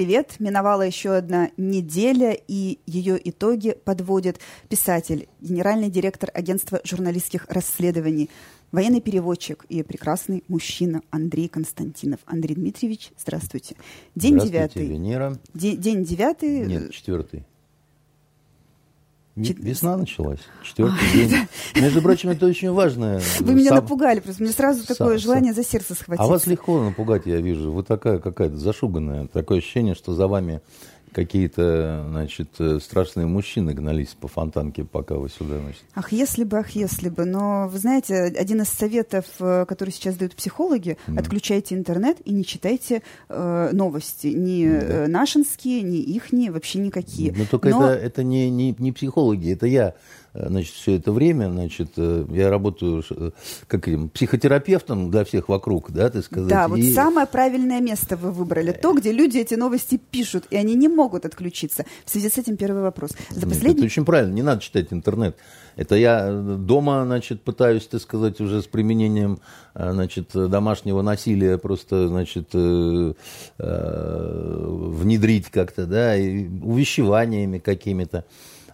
привет! Миновала еще одна неделя, и ее итоги подводит писатель, генеральный директор агентства журналистских расследований, военный переводчик и прекрасный мужчина Андрей Константинов. Андрей Дмитриевич, здравствуйте. День девятый. Венера. День девятый. Нет, четвертый. Весна началась, четвертый день. Между прочим, это очень важно. Вы меня напугали, просто мне сразу такое желание за сердце схватить. А вас легко напугать, я вижу. Вы такая какая-то зашуганная. Такое ощущение, что за вами какие-то, значит, э, страшные мужчины гнались по фонтанке, пока вы сюда, значит. Ах, если бы, ах, если бы. Но, вы знаете, один из советов, э, который сейчас дают психологи, mm. отключайте интернет и не читайте э, новости. Ни. Э, нашинские, ни ихние, вообще никакие. Но только Но... это, это не, не, не психологи, это я значит, все это время, значит, э, я работаю э, как психотерапевтом для всех вокруг, да, ты сказать. Да, вот и... самое правильное место вы выбрали, то, где люди эти новости пишут, и они не могут отключиться. В связи с этим первый вопрос. За последний... это очень правильно, не надо читать интернет. Это я дома, значит, пытаюсь, так сказать, уже с применением, значит, домашнего насилия просто, значит, внедрить как-то, да, и увещеваниями какими-то.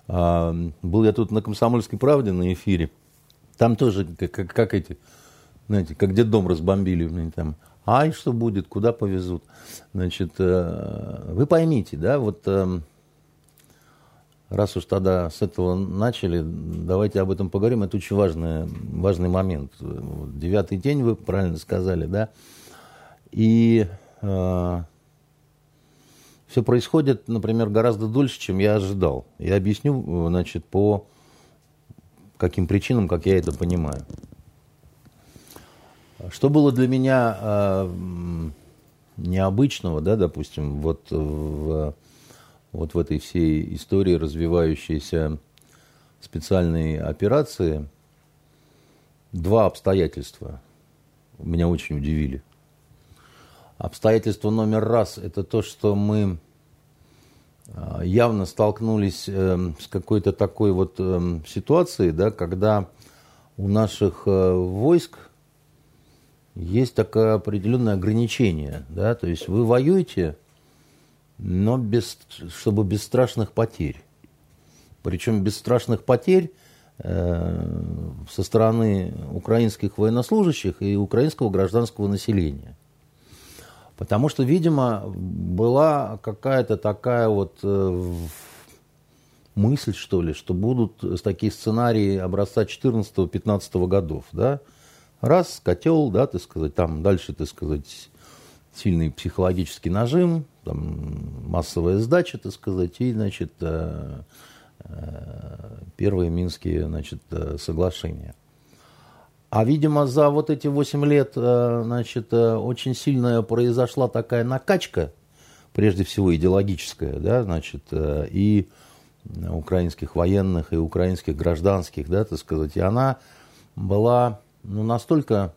Был я тут на «Комсомольской правде» на эфире. Там тоже, как, как, как эти, знаете, как дом разбомбили. Там, ай, что будет, куда повезут. Значит, э, вы поймите, да, вот э, раз уж тогда с этого начали, давайте об этом поговорим. Это очень важный, важный момент. Девятый день, вы правильно сказали, да. И э, все происходит, например, гораздо дольше, чем я ожидал. Я объясню, значит, по каким причинам, как я это понимаю. Что было для меня э, необычного, да, допустим, вот в, вот в этой всей истории развивающейся специальной операции, два обстоятельства меня очень удивили. Обстоятельство номер раз – это то, что мы а, явно столкнулись эм, с какой-то такой вот эм, ситуацией, да, когда у наших э, войск есть такое определенное ограничение, да, то есть вы воюете, но без, чтобы без страшных потерь. Причем без страшных потерь э, со стороны украинских военнослужащих и украинского гражданского населения – Потому что, видимо, была какая-то такая вот э, мысль, что ли, что будут такие сценарии образца 14-15 годов, да? Раз, котел, да, ты сказать, там дальше, ты сказать, сильный психологический нажим, там массовая сдача, так сказать, и, значит, э, э, первые минские, значит, соглашения. А, видимо, за вот эти 8 лет, э, значит, э, очень сильная произошла такая накачка, прежде всего идеологическая, да, значит, э, и украинских военных, и украинских гражданских, да, так сказать, и она была, ну, настолько,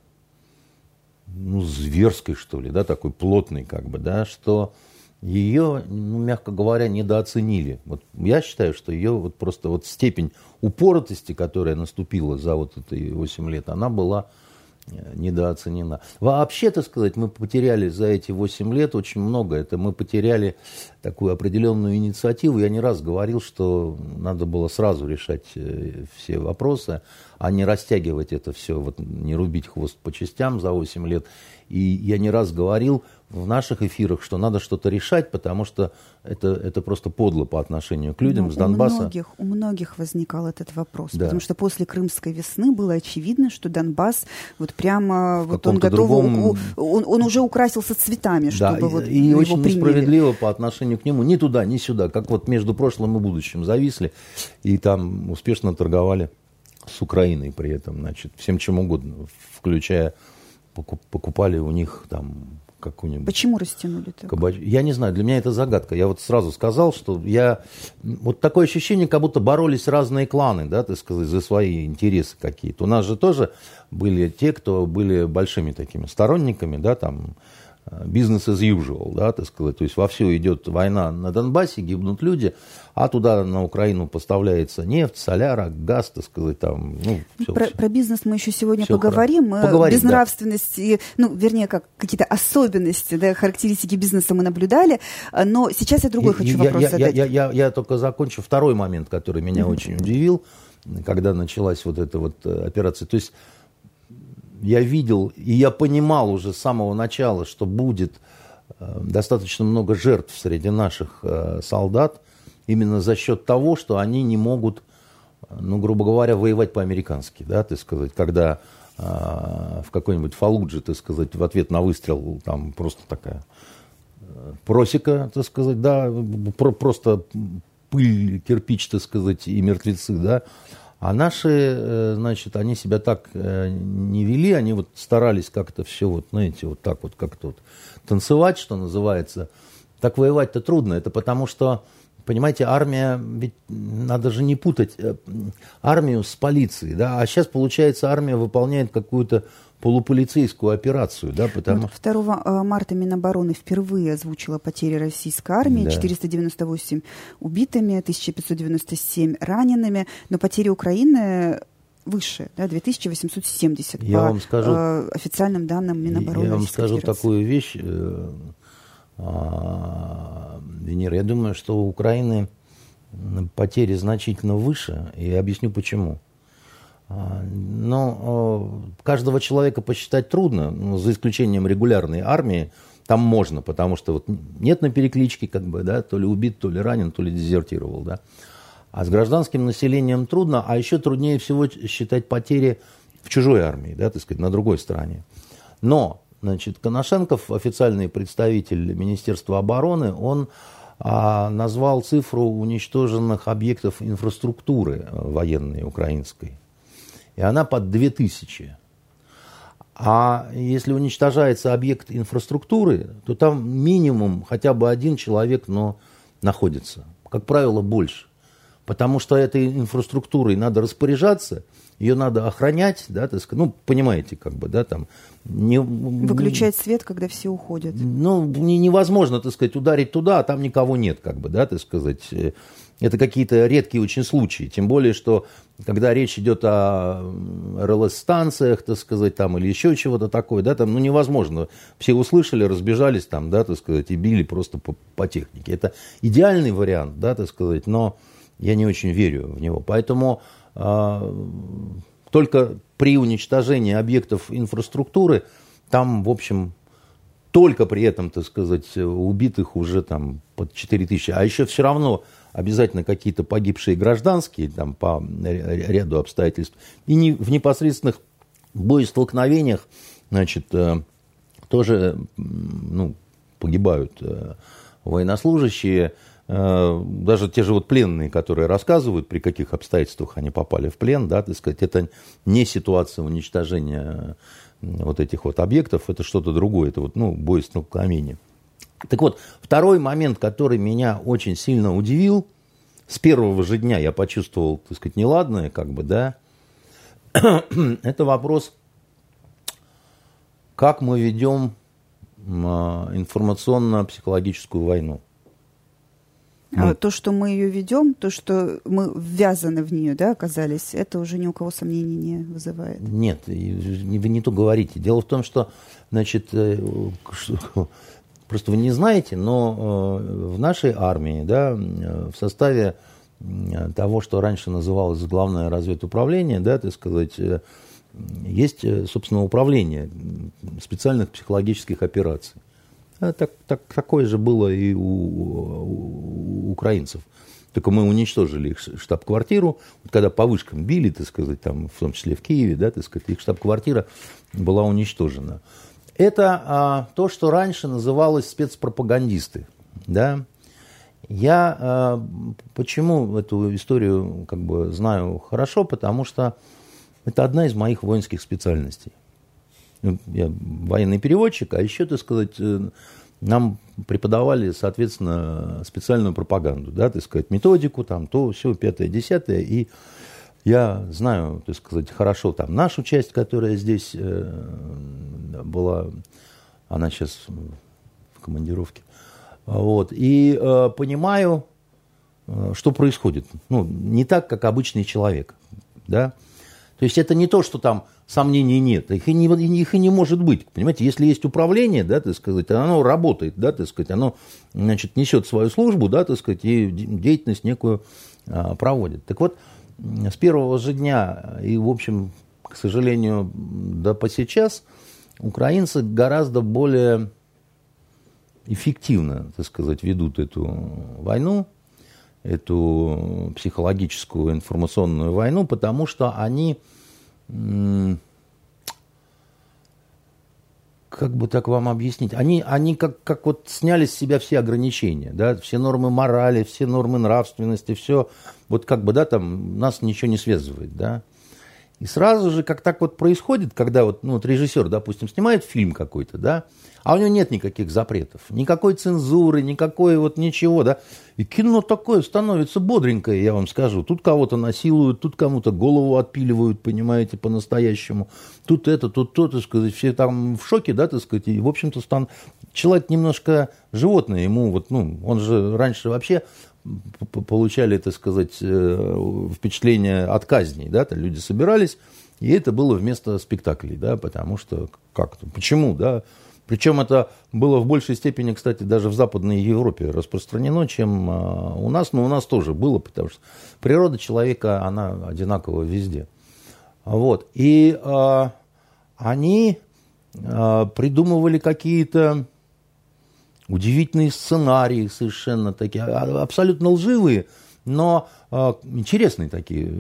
ну, зверской, что ли, да, такой плотной, как бы, да, что ее, ну, мягко говоря, недооценили. Вот я считаю, что ее вот просто вот степень упоротости, которая наступила за вот эти 8 лет, она была э, недооценена. Вообще, так сказать, мы потеряли за эти 8 лет очень много. Это мы потеряли такую определенную инициативу. Я не раз говорил, что надо было сразу решать э, все вопросы, а не растягивать это все, вот не рубить хвост по частям за 8 лет. И я не раз говорил, в наших эфирах, что надо что-то решать, потому что это, это просто подло по отношению к людям Но с Донбасса. У многих, у многих возникал этот вопрос, да. потому что после Крымской весны было очевидно, что Донбасс вот прямо вот он готов, другом... он, он уже украсился цветами, чтобы да, вот и, и очень приняли. несправедливо по отношению к нему, ни туда, ни сюда, как вот между прошлым и будущим зависли, и там успешно торговали с Украиной при этом, значит, всем чем угодно, включая покупали у них там какую-нибудь. Почему растянули так? Кабач... Я не знаю, для меня это загадка. Я вот сразу сказал, что я... Вот такое ощущение, как будто боролись разные кланы, да, так сказать, за свои интересы какие-то. У нас же тоже были те, кто были большими такими сторонниками, да, там, бизнес as usual, да, так сказать. То есть вовсю идет война на Донбассе, гибнут люди, а туда на Украину поставляется нефть, соляра, газ, так сказать, там. Ну, все, про, все. про бизнес мы еще сегодня все поговорим. Э, поговорим. Безнравственность, да. ну, вернее, как какие-то особенности, да, характеристики бизнеса мы наблюдали. Э, но сейчас я другой я, хочу я, вопрос я, задать. Я, я, я, я только закончу второй момент, который меня mm-hmm. очень удивил, когда началась вот эта вот э, операция. То есть я видел, и я понимал уже с самого начала, что будет э, достаточно много жертв среди наших э, солдат именно за счет того, что они не могут, ну, грубо говоря, воевать по-американски, да, так сказать, когда э, в какой-нибудь Фалудже, так сказать, в ответ на выстрел там просто такая просека, так сказать, да, просто пыль, кирпич, так сказать, и мертвецы, да, а наши, э, значит, они себя так э, не вели, они вот старались как-то все вот, знаете, вот так вот как-то вот танцевать, что называется. Так воевать-то трудно. Это потому что, понимаете, армия, ведь надо же не путать э, армию с полицией, да, а сейчас, получается, армия выполняет какую-то полуполицейскую операцию, да, потому... 2 э, марта Минобороны впервые озвучила потери российской армии, да. 498 убитыми, 1597 ранеными, но потери Украины выше, да, 2870 я по вам скажу, э, официальным данным Минобороны. Я вам скажу Федерации. такую вещь, э, а, Венера, я думаю, что у Украины потери значительно выше, и объясню почему. А, но каждого человека посчитать трудно, ну, за исключением регулярной армии. Там можно, потому что вот нет на перекличке, как бы, да, то ли убит, то ли ранен, то ли дезертировал, да. А с гражданским населением трудно, а еще труднее всего считать потери в чужой армии, да, так сказать, на другой стороне. Но, значит, Коношенков, официальный представитель Министерства обороны, он а, назвал цифру уничтоженных объектов инфраструктуры военной украинской и она под 2000. А если уничтожается объект инфраструктуры, то там минимум хотя бы один человек, но находится. Как правило, больше. Потому что этой инфраструктурой надо распоряжаться, ее надо охранять, да, так сказать, ну, понимаете, как бы, да, там... Не, Выключать свет, когда все уходят. Ну, не, невозможно, так сказать, ударить туда, а там никого нет, как бы, да, так сказать. Это какие-то редкие очень случаи. Тем более, что когда речь идет о РЛС-станциях, так сказать, там, или еще чего-то такое, да, там, ну, невозможно. Все услышали, разбежались там, да, так сказать, и били просто по, по технике. Это идеальный вариант, да, так сказать, но я не очень верю в него. Поэтому э, только при уничтожении объектов инфраструктуры там, в общем, только при этом, так сказать, убитых уже там под 4 тысячи. А еще все равно обязательно какие-то погибшие гражданские там, по ряду обстоятельств. И не, в непосредственных боестолкновениях значит, э, тоже ну, погибают э, военнослужащие, даже те же вот пленные, которые рассказывают, при каких обстоятельствах они попали в плен, да, так сказать, это не ситуация уничтожения вот этих вот объектов, это что-то другое, это вот, ну, боестолкновение. Так вот, второй момент, который меня очень сильно удивил, с первого же дня я почувствовал, так сказать, неладное, как бы, да, это вопрос, как мы ведем а, информационно-психологическую войну. А то, что мы ее ведем, то, что мы ввязаны в нее, да, оказались, это уже ни у кого сомнений не вызывает. Нет, вы не то говорите. Дело в том, что, значит, э, Просто вы не знаете, но э, в нашей армии, да, в составе того, что раньше называлось главное разведуправление, да, так сказать, э, есть, э, собственно, управление специальных психологических операций. А так, так, такое же было и у, у украинцев. Только мы уничтожили их штаб-квартиру. Вот когда по вышкам били, так сказать, там, в том числе в Киеве, да, так сказать, их штаб-квартира была уничтожена. Это а, то, что раньше называлось спецпропагандисты. Да? Я а, почему эту историю как бы знаю хорошо, потому что это одна из моих воинских специальностей. Ну, я военный переводчик, а еще, так сказать, э, нам преподавали, соответственно, специальную пропаганду, да, так сказать, методику, там, то, все, пятое, десятое, и я знаю, так сказать, хорошо там нашу часть, которая здесь э, была Она сейчас в командировке. Вот. И э, понимаю, э, что происходит. Ну, не так, как обычный человек. Да? То есть это не то, что там сомнений нет. Их и не, их и не может быть. Понимаете, если есть управление, да, так сказать, оно работает, да, так сказать, оно, значит, несет свою службу, да, так сказать, и деятельность некую а, проводит. Так вот, с первого же дня и, в общем, к сожалению, да по сейчас, украинцы гораздо более эффективно, так сказать, ведут эту войну, эту психологическую информационную войну, потому что они, как бы так вам объяснить, они, они как, как вот сняли с себя все ограничения, да, все нормы морали, все нормы нравственности, все, вот как бы, да, там нас ничего не связывает, да. И сразу же, как так вот происходит, когда вот, ну, вот режиссер, допустим, снимает фильм какой-то, да, а у него нет никаких запретов, никакой цензуры, никакой вот ничего, да. И кино такое становится бодренькое, я вам скажу. Тут кого-то насилуют, тут кому-то голову отпиливают, понимаете, по-настоящему. Тут это, тут то, так сказать, все там в шоке, да, так сказать. И, в общем-то, стан... человек немножко животное, ему вот, ну, он же раньше вообще получали, так сказать, э, впечатление от казней, да, люди собирались, и это было вместо спектаклей, да, потому что как-то, почему, да, причем это было в большей степени, кстати, даже в Западной Европе распространено, чем а, у нас. Но у нас тоже было, потому что природа человека, она одинакова везде. Вот. И а, они а, придумывали какие-то удивительные сценарии совершенно такие, а, абсолютно лживые, но а, интересные такие.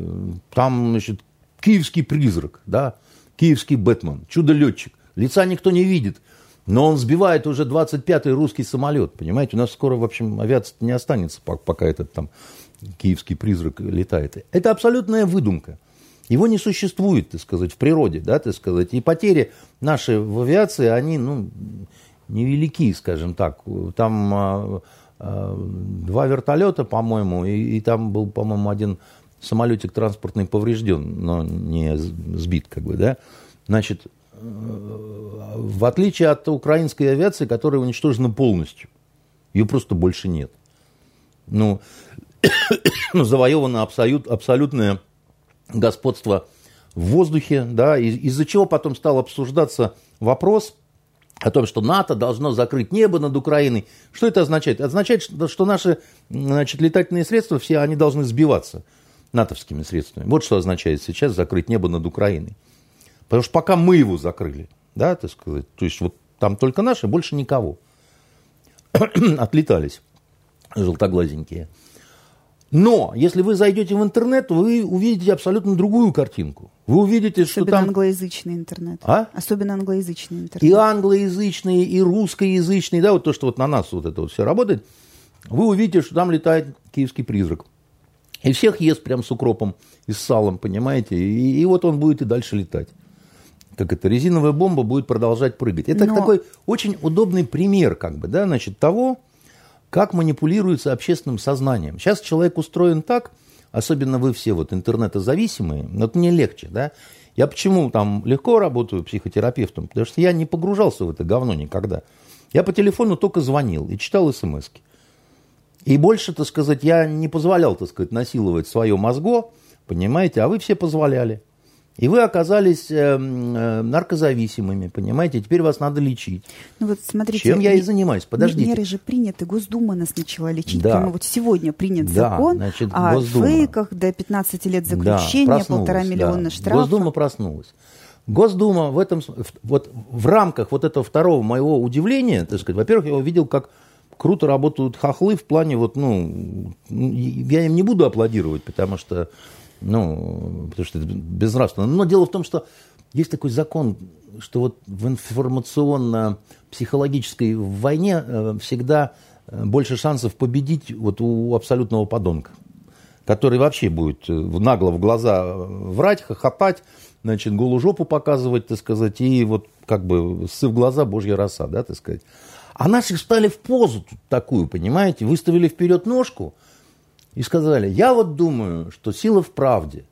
Там, значит, киевский призрак, да, киевский Бэтмен, чудо-летчик. Лица никто не видит. Но он сбивает уже 25-й русский самолет, понимаете? У нас скоро, в общем, авиация не останется, пока этот там киевский призрак летает. Это абсолютная выдумка. Его не существует, так сказать, в природе, да, так сказать. И потери наши в авиации, они, ну, невелики, скажем так. Там а, а, два вертолета, по-моему, и, и там был, по-моему, один самолетик транспортный поврежден, но не сбит, как бы, да. Значит, в отличие от украинской авиации, которая уничтожена полностью. Ее просто больше нет. Ну, завоевано абсолют, абсолютное господство в воздухе, да, из-за чего потом стал обсуждаться вопрос о том, что НАТО должно закрыть небо над Украиной. Что это означает? Означает, что наши значит, летательные средства, все они должны сбиваться натовскими средствами. Вот что означает сейчас закрыть небо над Украиной. Потому что пока мы его закрыли, да, так сказать, то есть вот там только наши, больше никого. Отлетались желтоглазенькие. Но если вы зайдете в интернет, вы увидите абсолютно другую картинку. Вы увидите, Особенно что там... англоязычный интернет. А? Особенно англоязычный интернет. И англоязычный, и русскоязычный, да, вот то, что вот на нас вот это вот все работает, вы увидите, что там летает киевский призрак. И всех ест прям с укропом и с салом, понимаете? И, и вот он будет и дальше летать как это, резиновая бомба будет продолжать прыгать. Это Но... такой очень удобный пример, как бы, да, значит, того, как манипулируется общественным сознанием. Сейчас человек устроен так, особенно вы все вот интернетозависимые, вот мне легче, да. Я почему там легко работаю психотерапевтом? Потому что я не погружался в это говно никогда. Я по телефону только звонил и читал смс -ки. И больше, так сказать, я не позволял, так сказать, насиловать свое мозго, понимаете, а вы все позволяли. И вы оказались э, э, наркозависимыми, понимаете? Теперь вас надо лечить. Ну вот смотрите, Чем я и занимаюсь? Подождите. Меры же приняты, Госдума нас начала лечить. Да. Прямо вот сегодня принят да, закон значит, о Госдума. фейках до 15 лет заключения, да, полтора миллиона да. штрафов. Госдума проснулась. Госдума в этом, вот в рамках вот этого второго моего удивления, так сказать, во-первых, я увидел, как круто работают хохлы в плане вот, ну, я им не буду аплодировать, потому что ну, потому что это безнравственно. Но дело в том, что есть такой закон, что вот в информационно-психологической войне э, всегда э, больше шансов победить вот у абсолютного подонка, который вообще будет э, нагло в глаза врать, хохотать, значит, голую жопу показывать, так сказать, и вот как бы сыв глаза, божья роса, да, так сказать. А наши встали в позу такую, понимаете, выставили вперед ножку – и сказали, я вот думаю, что сила в правде.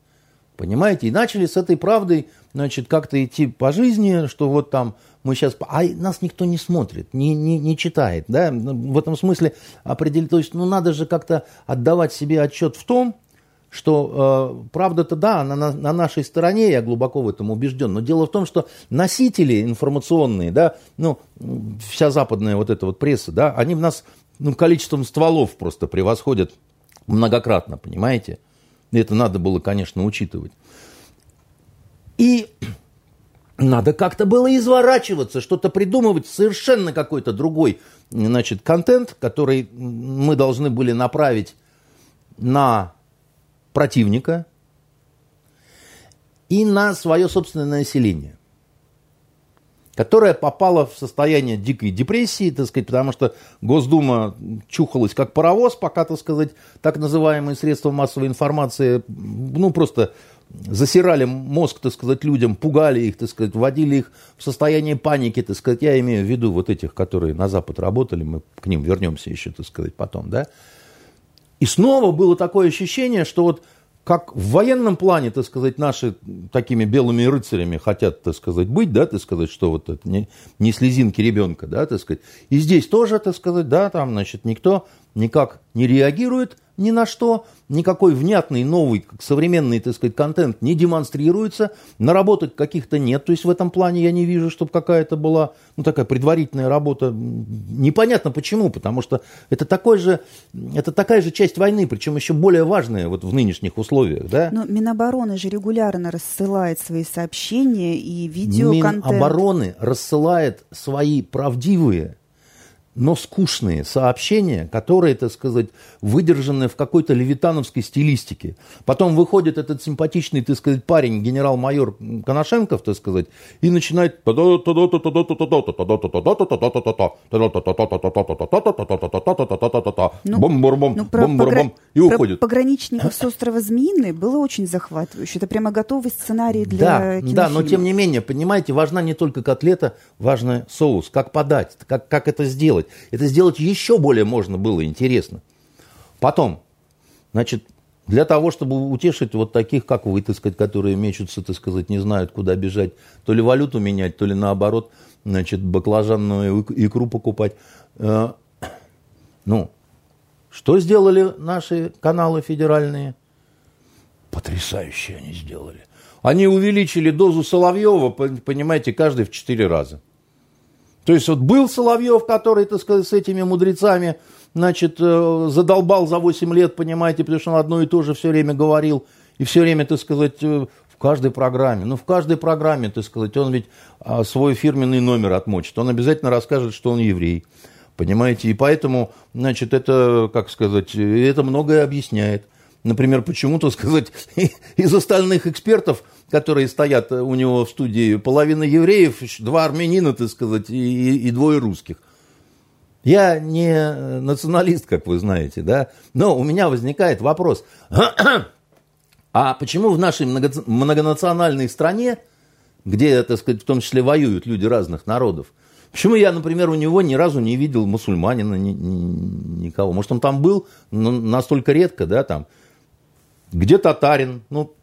Понимаете? И начали с этой правдой, значит, как-то идти по жизни, что вот там мы сейчас... А нас никто не смотрит, не, не, не читает, да? В этом смысле определить... То есть, ну, надо же как-то отдавать себе отчет в том, что э, правда-то да, она на, на нашей стороне, я глубоко в этом убежден, но дело в том, что носители информационные, да, ну, вся западная вот эта вот пресса, да, они в нас ну, количеством стволов просто превосходят многократно, понимаете? Это надо было, конечно, учитывать. И надо как-то было изворачиваться, что-то придумывать, совершенно какой-то другой, значит, контент, который мы должны были направить на противника и на свое собственное население которое попало в состояние дикой депрессии, так сказать, потому что Госдума чухалась как паровоз, пока, так сказать, так называемые средства массовой информации, ну, просто засирали мозг, так сказать, людям, пугали их, так сказать, вводили их в состояние паники, так сказать, я имею в виду вот этих, которые на Запад работали, мы к ним вернемся еще, так сказать, потом, да. И снова было такое ощущение, что вот как в военном плане, так сказать, наши такими белыми рыцарями хотят, так сказать, быть, да, так сказать, что вот это не, не слезинки ребенка, да, так сказать. И здесь тоже, так сказать, да, там, значит, никто никак не реагирует ни на что, никакой внятный, новый, современный, так сказать, контент не демонстрируется, наработок каких-то нет, то есть в этом плане я не вижу, чтобы какая-то была, ну, такая предварительная работа, непонятно почему, потому что это такой же, это такая же часть войны, причем еще более важная вот в нынешних условиях, да. Но Минобороны же регулярно рассылает свои сообщения и видеоконтент. Минобороны рассылает свои правдивые но скучные сообщения, которые, так сказать, выдержаны в какой-то левитановской стилистике. Потом выходит этот симпатичный, так сказать, парень, генерал-майор Коношенков, так сказать, и начинает бом-бом-бом, бом-бом-бом, и уходит. Пограничников с острова Змеиный было очень захватывающе. Это прямо готовый сценарий для Да, да, но тем не менее, понимаете, важна не только котлета, важный соус, как подать, как, как это сделать. Это сделать еще более можно было интересно. Потом, значит, для того, чтобы утешить вот таких, как вы, так сказать, которые мечутся, так сказать, не знают, куда бежать, то ли валюту менять, то ли наоборот, значит, баклажанную икру покупать. Э, ну, что сделали наши каналы федеральные? Потрясающе они сделали. Они увеличили дозу Соловьева, понимаете, каждый в четыре раза. То есть вот был Соловьев, который, так сказать, с этими мудрецами, значит, э, задолбал за 8 лет, понимаете, потому что он одно и то же все время говорил, и все время, так сказать, э, в каждой программе. Ну, в каждой программе, так сказать, он ведь а, свой фирменный номер отмочит. Он обязательно расскажет, что он еврей. Понимаете? И поэтому, значит, это, как сказать, это многое объясняет. Например, почему, то сказать, из остальных экспертов, которые стоят у него в студии, половина евреев, два армянина, так сказать, и, и двое русских. Я не националист, как вы знаете, да, но у меня возникает вопрос, а почему в нашей многонациональной стране, где, так сказать, в том числе воюют люди разных народов, Почему я, например, у него ни разу не видел мусульманина, ни, ни, никого? Может, он там был, но настолько редко, да, там. Где татарин? Ну,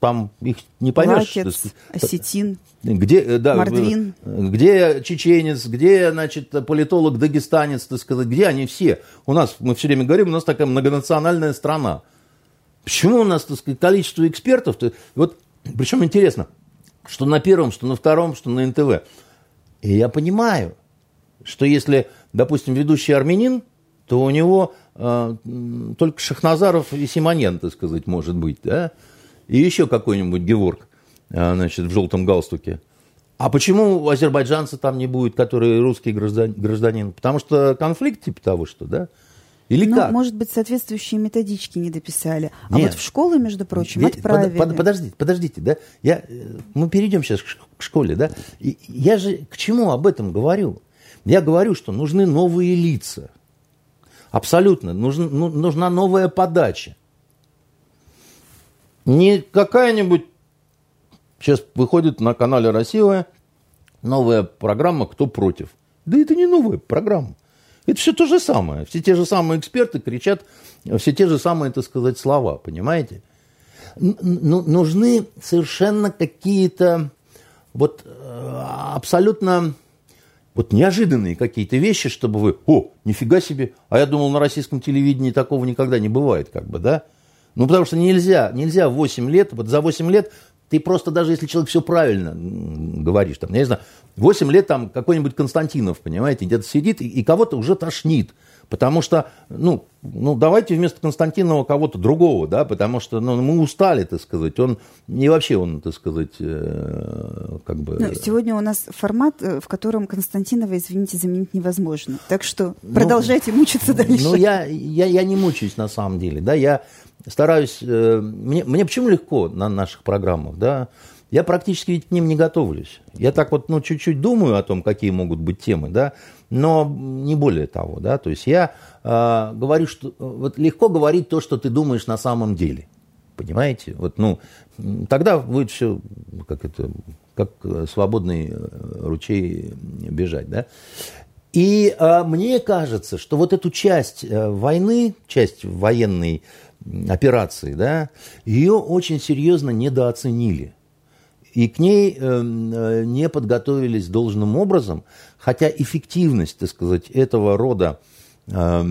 там их не поймешь. Лакец, осетин, где, э, да, мордвин. Где чеченец, где, значит, политолог, дагестанец, так сказать, где они все? У нас, мы все время говорим, у нас такая многонациональная страна. Почему у нас, так сказать, количество экспертов? Вот, причем интересно, что на первом, что на втором, что на НТВ. И я понимаю, что если, допустим, ведущий армянин, то у него э, только Шахназаров и Симоньян, так сказать, может быть, да? И еще какой-нибудь Геворг, э, значит, в желтом галстуке. А почему азербайджанца там не будет, который русский гражданин? гражданин? Потому что конфликт типа того, что, да? Или ну, как? может быть, соответствующие методички не дописали. А Нет. вот в школы, между прочим, Ведь, отправили. Под, под, подождите, подождите, да? Я, э, мы перейдем сейчас к школе, да? И я же к чему об этом говорю? Я говорю, что нужны новые лица. Абсолютно. Нужна, ну, нужна новая подача. Не какая-нибудь... Сейчас выходит на канале «Россия» новая программа «Кто против?». Да это не новая программа. Это все то же самое. Все те же самые эксперты кричат все те же самые, так сказать, слова, понимаете? ну, нужны совершенно какие-то вот э, абсолютно вот неожиданные какие-то вещи, чтобы вы, о, нифига себе, а я думал, на российском телевидении такого никогда не бывает, как бы, да? Ну, потому что нельзя, нельзя 8 лет, вот за 8 лет ты просто, даже если человек все правильно говоришь, там, я не знаю, 8 лет там какой-нибудь Константинов, понимаете, где-то сидит и, и кого-то уже тошнит. Потому что, ну, ну, давайте вместо Константинова кого-то другого, да, потому что ну, мы устали, так сказать. Он не вообще он, так сказать, э, как бы... Но сегодня у нас формат, э, в котором Константинова, извините, заменить невозможно. Так что ну, продолжайте ну, мучиться дальше. Ну, я, я, я не мучаюсь на самом деле, да, я стараюсь... Э, мне, мне почему легко на наших программах, да, я практически ведь к ним не готовлюсь. Я так вот, ну, чуть-чуть думаю о том, какие могут быть темы, да, но не более того, да, то есть я э, говорю, что вот легко говорить то, что ты думаешь на самом деле, понимаете, вот, ну, тогда будет все, как это, как свободный э, ручей бежать, да, и э, мне кажется, что вот эту часть э, войны, часть военной операции, да, ее очень серьезно недооценили и к ней эм, э, не подготовились должным образом, хотя эффективность, так сказать, этого рода э,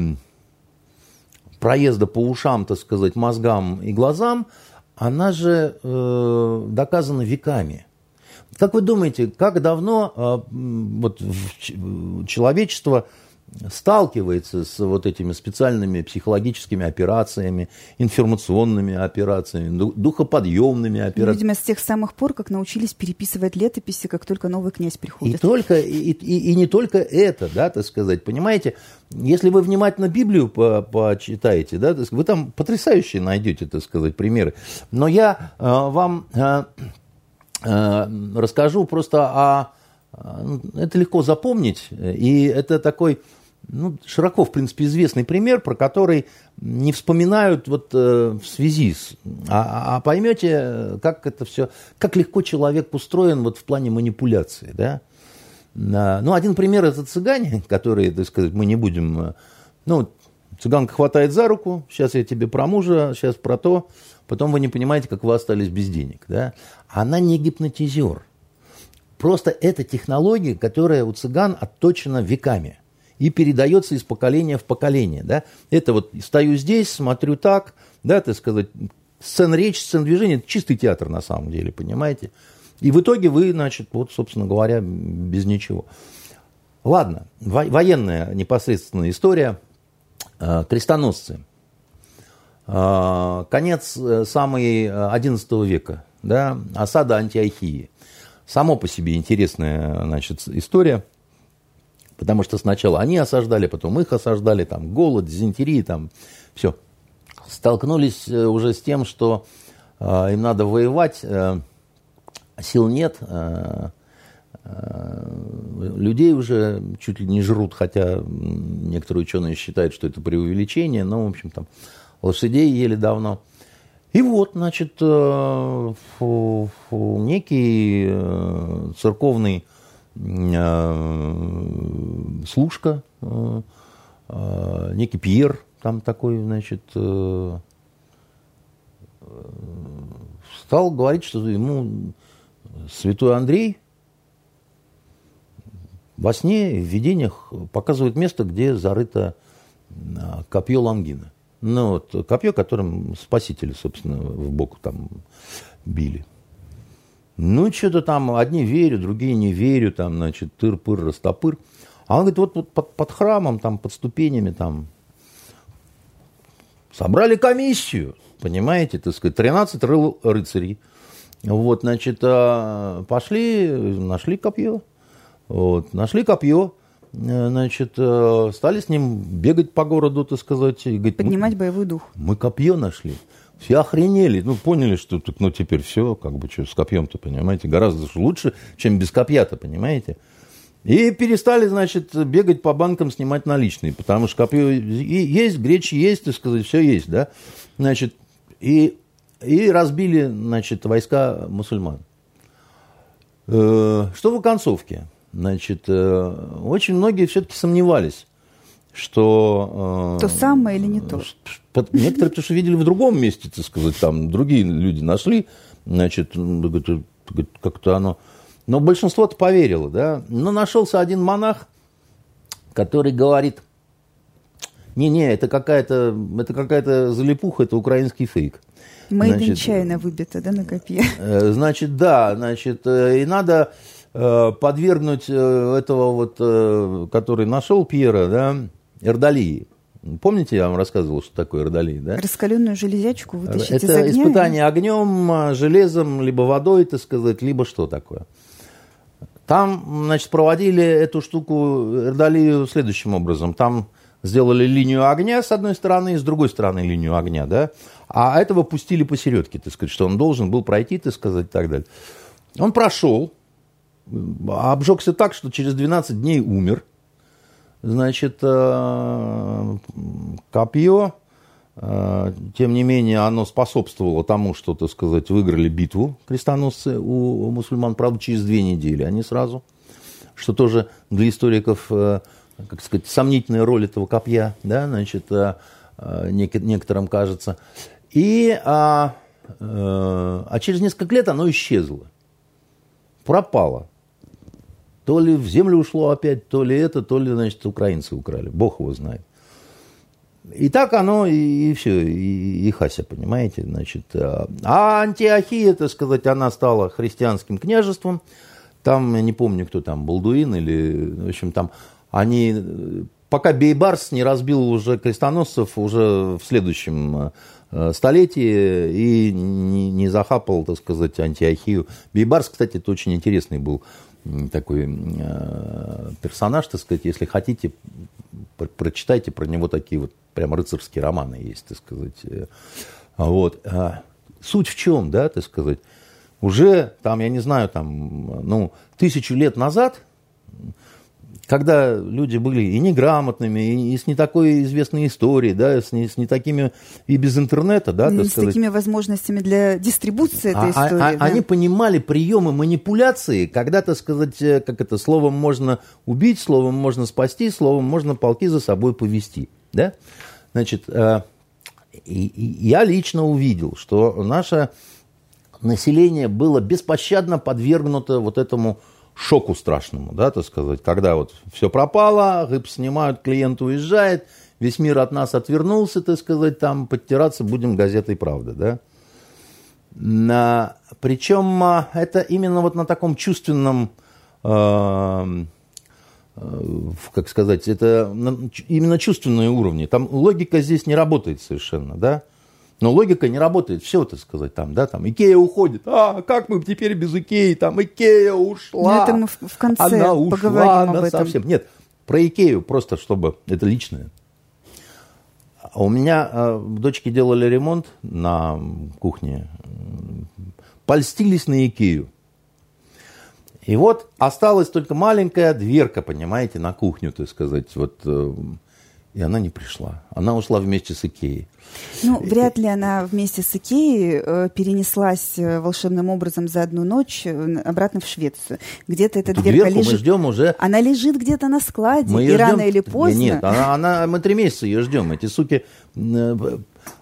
проезда по ушам, так сказать, мозгам и глазам, она же э, доказана веками. Как вы думаете, как давно э, вот, человечество сталкивается с вот этими специальными психологическими операциями, информационными операциями, духоподъемными операциями. Видимо, с тех самых пор, как научились переписывать летописи, как только новый князь приходит. И, только, и, и, и не только это, да, так сказать, понимаете, если вы внимательно Библию по почитаете, да, вы там потрясающие найдете, так сказать, примеры. Но я э, вам э, э, расскажу просто о ну, это легко запомнить, и это такой ну, широко, в принципе, известный пример, про который не вспоминают вот э, в связи с... А, а поймете, как это все, как легко человек устроен вот в плане манипуляции, да? Ну, один пример это цыгане, которые, так сказать, мы не будем... Э, ну, цыганка хватает за руку, сейчас я тебе про мужа, сейчас про то, потом вы не понимаете, как вы остались без денег, да? Она не гипнотизер. Просто это технология, которая у цыган отточена веками – и передается из поколения в поколение. Да? Это вот стою здесь, смотрю так, да, так сказать, сцена речи, сцена движения, это чистый театр на самом деле, понимаете? И в итоге вы, значит, вот, собственно говоря, без ничего. Ладно, военная непосредственная история. А, крестоносцы. А, конец э, самый XI века, да, осада Антиохии. Само по себе интересная, значит, история – Потому что сначала они осаждали, потом их осаждали, там голод, дизентерия, там все. Столкнулись э, уже с тем, что э, им надо воевать, э, сил нет, э, э, людей уже чуть ли не жрут, хотя некоторые ученые считают, что это преувеличение, но, в общем, там лошадей ели давно. И вот, значит, э, некий церковный Э, служка, э, э, некий Пьер, там такой, значит, стал говорить, что ему святой Андрей во сне, в видениях показывает место, где зарыто копье Лангина. Ну, вот, копье, которым спасители, собственно, в бок там били. Ну, что-то там, одни верю, другие не верю, там, значит, тыр-пыр, растопыр. А он говорит, вот, вот под, под храмом, там, под ступенями, там, собрали комиссию, понимаете, так сказать, 13 рыл рыцарей. Вот, значит, а, пошли, нашли копье, вот, нашли копье, значит, э, стали с ним бегать по городу, так сказать. И говорит, Поднимать боевой дух. Мы копье нашли. Все охренели, ну, поняли, что так, ну, теперь все, как бы, что, с копьем-то, понимаете, гораздо лучше, чем без копья-то, понимаете. И перестали, значит, бегать по банкам, снимать наличные, потому что копье есть, гречи есть, так сказать, все есть, да. Значит, и, и разбили, значит, войска мусульман. Э, что в оконцовке? Значит, э, очень многие все-таки сомневались, что... Э, то самое или не то? Некоторые, потому что видели в другом месте, так сказать, там другие люди нашли, значит, как-то оно... Но большинство-то поверило, да. Но нашелся один монах, который говорит, не-не, это какая-то, это какая-то залипуха, это украинский фейк. Мейд нечаянно выбито, да, на копье? Э, значит, да, значит, э, и надо подвергнуть этого вот, который нашел Пьера, да, Эрдалии. Помните, я вам рассказывал, что такое Эрдалий, да? Раскаленную железячку вытащить Это из огня? испытание огнем, железом, либо водой, так сказать, либо что такое. Там, значит, проводили эту штуку Эрдалию следующим образом. Там сделали линию огня с одной стороны, и с другой стороны линию огня, да, а этого пустили посередке, так сказать, что он должен был пройти, так сказать, и так далее. Он прошел, обжегся так, что через 12 дней умер. Значит, э, копье, э, тем не менее, оно способствовало тому, что, так сказать, выиграли битву крестоносцы у мусульман, правда, через две недели, а не сразу, что тоже для историков э, как сказать, сомнительная роль этого копья, да, значит, некоторым кажется. И, а, а через несколько лет оно исчезло, пропало. То ли в землю ушло опять, то ли это, то ли, значит, украинцы украли. Бог его знает. И так оно, и, и все, и, и Хася, понимаете, значит. А Антиохия, так сказать, она стала христианским княжеством. Там, я не помню, кто там, Балдуин или, в общем, там они, пока Бейбарс не разбил уже крестоносцев уже в следующем э, столетии и не, не захапал, так сказать, Антиохию. Бейбарс, кстати, это очень интересный был такой э, персонаж, так сказать, если хотите, прочитайте про него такие вот прям рыцарские романы есть, так сказать. Э, вот. А суть в чем, да, так сказать, уже там, я не знаю, там, ну, тысячу лет назад когда люди были и неграмотными, и с не такой известной историей, да, с не, с не такими, и без интернета, да, не с сказать. такими возможностями для дистрибуции этой а, истории. А, да? Они понимали приемы манипуляции, когда, так сказать, э, как это, словом можно убить, словом можно спасти, словом можно полки за собой повести, да. Значит, э, я лично увидел, что наше население было беспощадно подвергнуто вот этому шоку страшному, да, так сказать, когда вот все пропало, рыб снимают, клиент уезжает, весь мир от нас отвернулся, так сказать, там подтираться будем газетой «Правда», да. На, причем а, это именно вот на таком чувственном, э, э, как сказать, это на, именно чувственные уровни. Там логика здесь не работает совершенно, да. Но логика не работает. Все, так сказать, там, да, там, Икея уходит. А, как мы теперь без Икеи? Там Икея ушла. Но ну, это мы в конце Она ушла, поговорим об этом. совсем. Нет, про Икею просто, чтобы это личное. У меня э, дочки делали ремонт на кухне. Польстились на Икею. И вот осталась только маленькая дверка, понимаете, на кухню, так сказать. Вот э, и она не пришла. Она ушла вместе с Икеей. Ну, вряд ли она вместе с Икеей э, перенеслась э, волшебным образом за одну ночь э, обратно в Швецию. Где-то эта дверка лежит. мы ждем уже... Она лежит где-то на складе, мы и ждем... рано или поздно... Нет, она, она, мы три месяца ее ждем. Эти суки...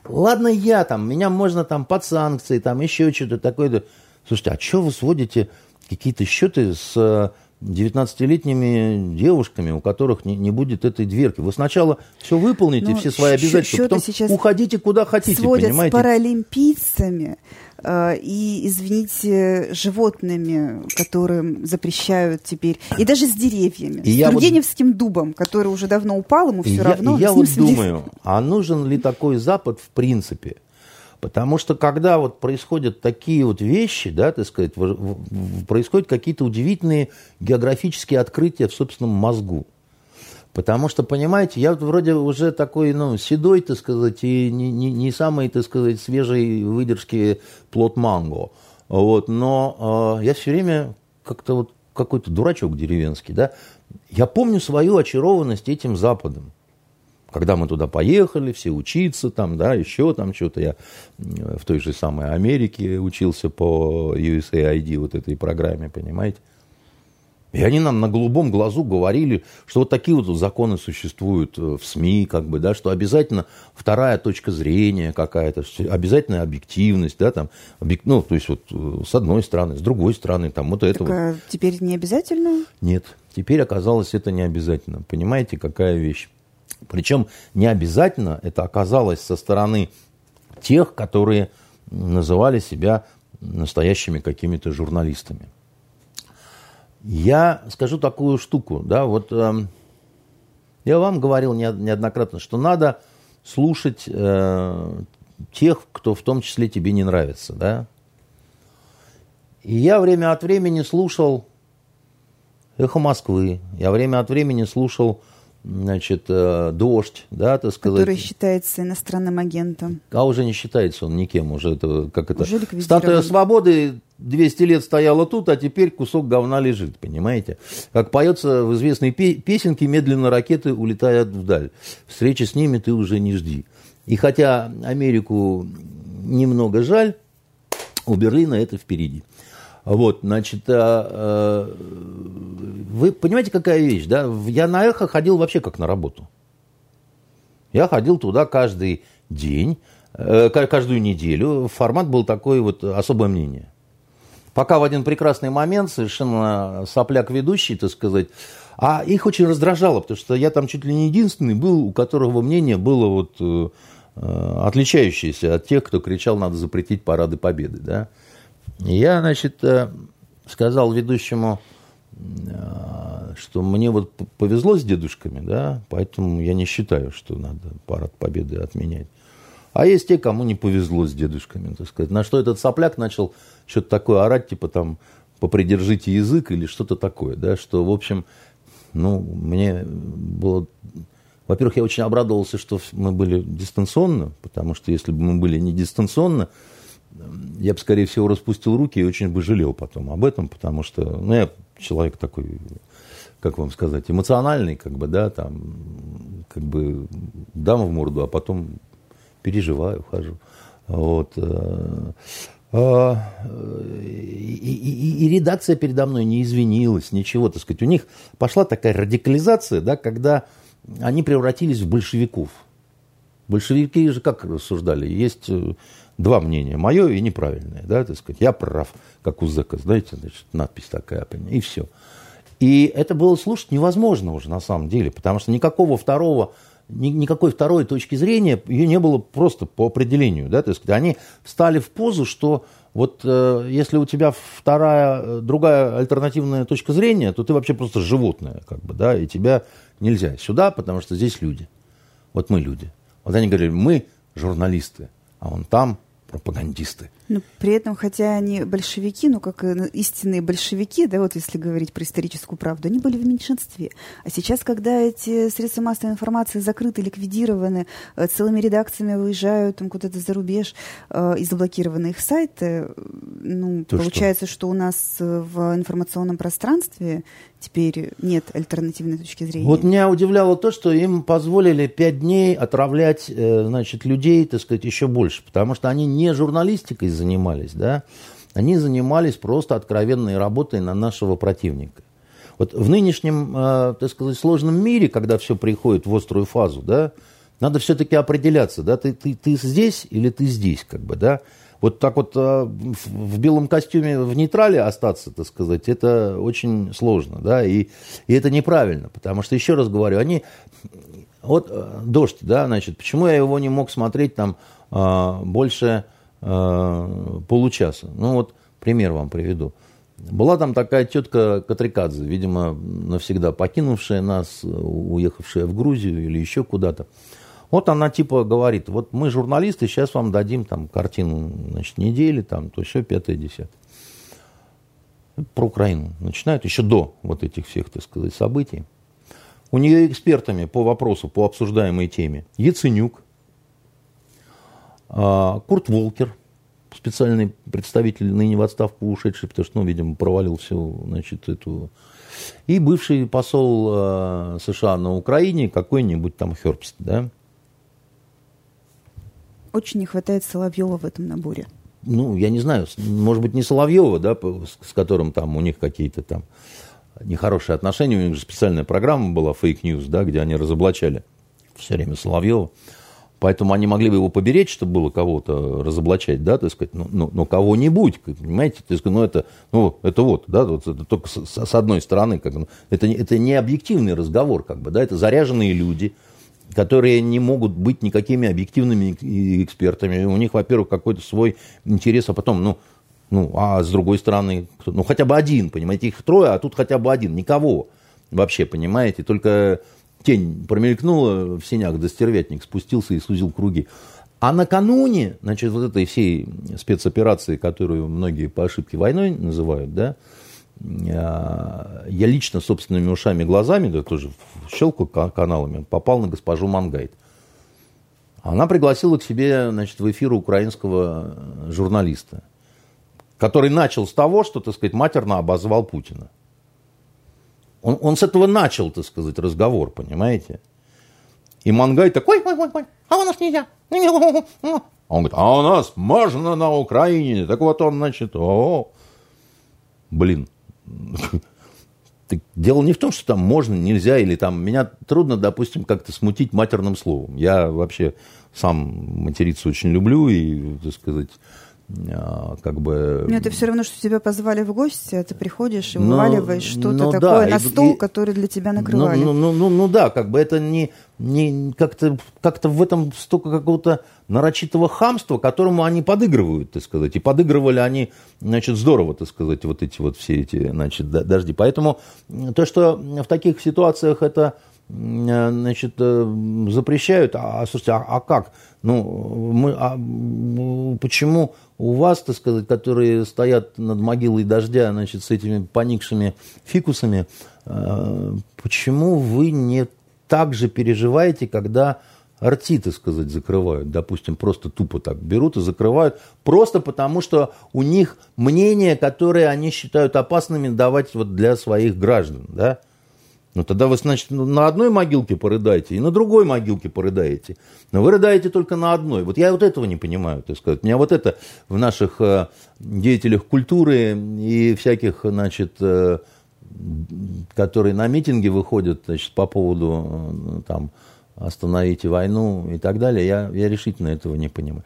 Ладно я там, меня можно там под санкции, там еще что-то такое. Слушайте, а что вы сводите какие-то счеты с 19-летними девушками, у которых не, не будет этой дверки. Вы сначала все выполните, ну, все свои обязательства, потом сейчас уходите куда хотите, сводят понимаете? с паралимпийцами э, и, извините, животными, которым запрещают теперь, и даже с деревьями, и с Тургеневским вот... дубом, который уже давно упал, ему все и равно. И я вот думаю, а нужен ли такой Запад в принципе? Потому что когда вот происходят такие вот вещи, да, так сказать, происходят какие-то удивительные географические открытия в собственном мозгу. Потому что, понимаете, я вроде уже такой, ну, седой, так сказать, и не, не, не самый, так сказать, свежей выдержки плод манго. Вот, но э, я все время как-то вот какой-то дурачок деревенский, да. Я помню свою очарованность этим Западом когда мы туда поехали, все учиться там, да, еще там что-то. Я в той же самой Америке учился по USAID, вот этой программе, понимаете. И они нам на голубом глазу говорили, что вот такие вот законы существуют э, в СМИ, как бы, да, что обязательно вторая точка зрения какая-то, обязательная объективность, да, там, объек... ну, то есть вот э, с одной стороны, с другой стороны, там, вот это так, вот. А теперь не обязательно? Нет, теперь оказалось это не обязательно. Понимаете, какая вещь? Причем не обязательно это оказалось со стороны тех, которые называли себя настоящими какими-то журналистами. Я скажу такую штуку, да, вот э, я вам говорил неоднократно, что надо слушать э, тех, кто в том числе тебе не нравится, да. И я время от времени слушал «Эхо Москвы», я время от времени слушал значит, э, дождь, да, так сказать. Который считается иностранным агентом. А уже не считается он никем, уже это, как это, уже статуя свободы 200 лет стояла тут, а теперь кусок говна лежит, понимаете? Как поется в известной песенке «Медленно ракеты улетают вдаль». Встречи с ними ты уже не жди. И хотя Америку немного жаль, у Берлина это впереди. Вот, значит, а, а, вы понимаете, какая вещь, да? Я на эхо ходил вообще как на работу. Я ходил туда каждый день, э, каждую неделю. Формат был такой вот особое мнение. Пока в один прекрасный момент совершенно сопляк ведущий, так сказать, а их очень раздражало, потому что я там чуть ли не единственный был, у которого мнение было вот э, э отличающееся от тех, кто кричал, надо запретить парады победы, да. Я, значит, э, сказал ведущему, э, что мне вот повезло с дедушками, да, поэтому я не считаю, что надо парад победы отменять. А есть те, кому не повезло с дедушками, так сказать. На что этот сопляк начал что-то такое орать, типа там попридержите язык или что-то такое, да, что, в общем, ну, мне было... Во-первых, я очень обрадовался, что мы были дистанционно, потому что если бы мы были не дистанционно, я бы, скорее всего, распустил руки и очень бы жалел потом об этом, потому что, ну, я человек такой, как вам сказать, эмоциональный, как бы, да, там, как бы дам в морду, а потом переживаю, хожу. Вот. Э, а, и, и, и редакция передо мной не извинилась, ничего, так сказать. У них пошла такая радикализация, да, когда они превратились в большевиков. Большевики же как рассуждали? Есть э, два мнения, мое и неправильное, да, так сказать. Я прав, как у Зека, знаете, значит, надпись такая, и все. И это было слушать невозможно уже на самом деле, потому что никакого второго никакой второй точки зрения, ее не было просто по определению. Да? То есть они встали в позу, что вот э, если у тебя вторая, другая альтернативная точка зрения, то ты вообще просто животное, как бы, да, и тебя нельзя сюда, потому что здесь люди. Вот мы люди. Вот они говорили, мы журналисты, а он там пропагандисты. Но при этом, хотя они большевики, ну, как истинные большевики, да, вот если говорить про историческую правду, они были в меньшинстве. А сейчас, когда эти средства массовой информации закрыты, ликвидированы, э, целыми редакциями выезжают там куда-то за рубеж э, и заблокированы их сайты, ну, То получается, что? что у нас в информационном пространстве теперь нет альтернативной точки зрения. Вот меня удивляло то, что им позволили пять дней отравлять, э, значит, людей, так сказать, еще больше, потому что они не журналистикой занимались, да, они занимались просто откровенной работой на нашего противника. Вот в нынешнем, э, так сказать, сложном мире, когда все приходит в острую фазу, да, надо все-таки определяться, да, ты, ты, ты здесь или ты здесь, как бы, да. Вот так вот э, в белом костюме в нейтрале остаться, так сказать, это очень сложно, да, и, и это неправильно, потому что, еще раз говорю, они, вот э, дождь, да, значит, почему я его не мог смотреть там больше Э, получаса. Ну вот пример вам приведу. Была там такая тетка Катрикадзе, видимо, навсегда покинувшая нас, уехавшая в Грузию или еще куда-то. Вот она типа говорит, вот мы журналисты, сейчас вам дадим там картину значит, недели, там, то все пятое, десятое. Про Украину начинают еще до вот этих всех, так сказать, событий. У нее экспертами по вопросу, по обсуждаемой теме Яценюк, Курт Волкер, специальный представитель, ныне в отставку ушедший, потому что, ну, видимо, провалил всю, значит, эту... И бывший посол а, США на Украине, какой-нибудь там Хербст, да? Очень не хватает Соловьева в этом наборе. Ну, я не знаю, может быть, не Соловьева, да, с которым там у них какие-то там нехорошие отношения. У них же специальная программа была, fake news, да, где они разоблачали все время Соловьева. Поэтому они могли бы его поберечь, чтобы было кого-то разоблачать, да, так сказать, ну, ну, ну кого-нибудь, понимаете, то есть, ну, это, ну, это вот, да, вот это только с, с одной стороны, как, ну, это, это не объективный разговор, как бы, да, это заряженные люди, которые не могут быть никакими объективными экспертами. У них, во-первых, какой-то свой интерес, а потом, ну, ну, а с другой стороны, ну, хотя бы один, понимаете, их трое, а тут хотя бы один, никого вообще, понимаете, только тень промелькнула в синях, да стервятник спустился и сузил круги. А накануне, значит, вот этой всей спецоперации, которую многие по ошибке войной называют, да, а, я лично собственными ушами, глазами, да, тоже щелку каналами, попал на госпожу Мангайт. Она пригласила к себе, значит, в эфир украинского журналиста, который начал с того, что, так сказать, матерно обозвал Путина. Он, он с этого начал, так сказать, разговор, понимаете? И Мангай такой, ой, ой, ой, а у нас нельзя. А он говорит, а у нас можно на Украине. Так вот он, значит, о, блин. Дело не в том, что там можно, нельзя, или там меня трудно, допустим, как-то смутить матерным словом. Я вообще сам материться очень люблю и, так сказать, как бы... Но это все равно, что тебя позвали в гости, а ты приходишь и но, вываливаешь что-то ну, такое да, на стол, и, который для тебя накрывали. Ну, ну, ну, ну да, как бы это не, не как-то как в этом столько какого-то нарочитого хамства, которому они подыгрывают, так сказать. И подыгрывали они, значит, здорово, так сказать, вот эти вот все эти, значит, дожди. Поэтому то, что в таких ситуациях это значит, э, запрещают, а, слушайте, а, а как? Ну, мы, а, почему у вас, так сказать, которые стоят над могилой дождя, значит, с этими поникшими фикусами, э, почему вы не так же переживаете, когда рти, так сказать, закрывают, допустим, просто тупо так берут и закрывают, просто потому что у них мнение, которое они считают опасными давать вот для своих граждан, да, ну, тогда вы, значит, на одной могилке порыдаете и на другой могилке порыдаете. Но вы рыдаете только на одной. Вот я вот этого не понимаю, так сказать. Меня вот это в наших э, деятелях культуры и всяких, значит, э, которые на митинги выходят, значит, по поводу, э, там, остановите войну и так далее, я, я решительно этого не понимаю.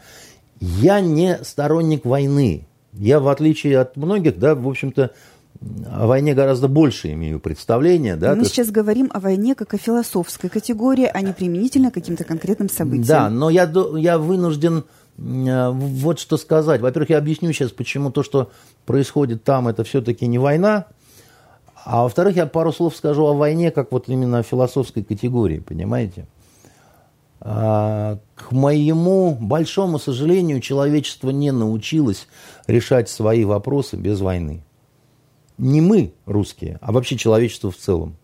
Я не сторонник войны. Я, в отличие от многих, да, в общем-то, о войне гораздо больше имею представление. Да, Мы сейчас говорим о войне как о философской категории, а не применительно к каким-то конкретным событиям. Да, но я, я вынужден э, вот что сказать. Во-первых, я объясню сейчас, почему то, что происходит там, это все-таки не война. А во-вторых, я пару слов скажу о войне как вот именно о философской категории, понимаете? А, к моему большому сожалению, человечество не научилось решать свои вопросы без войны не мы, русские, а вообще человечество в целом,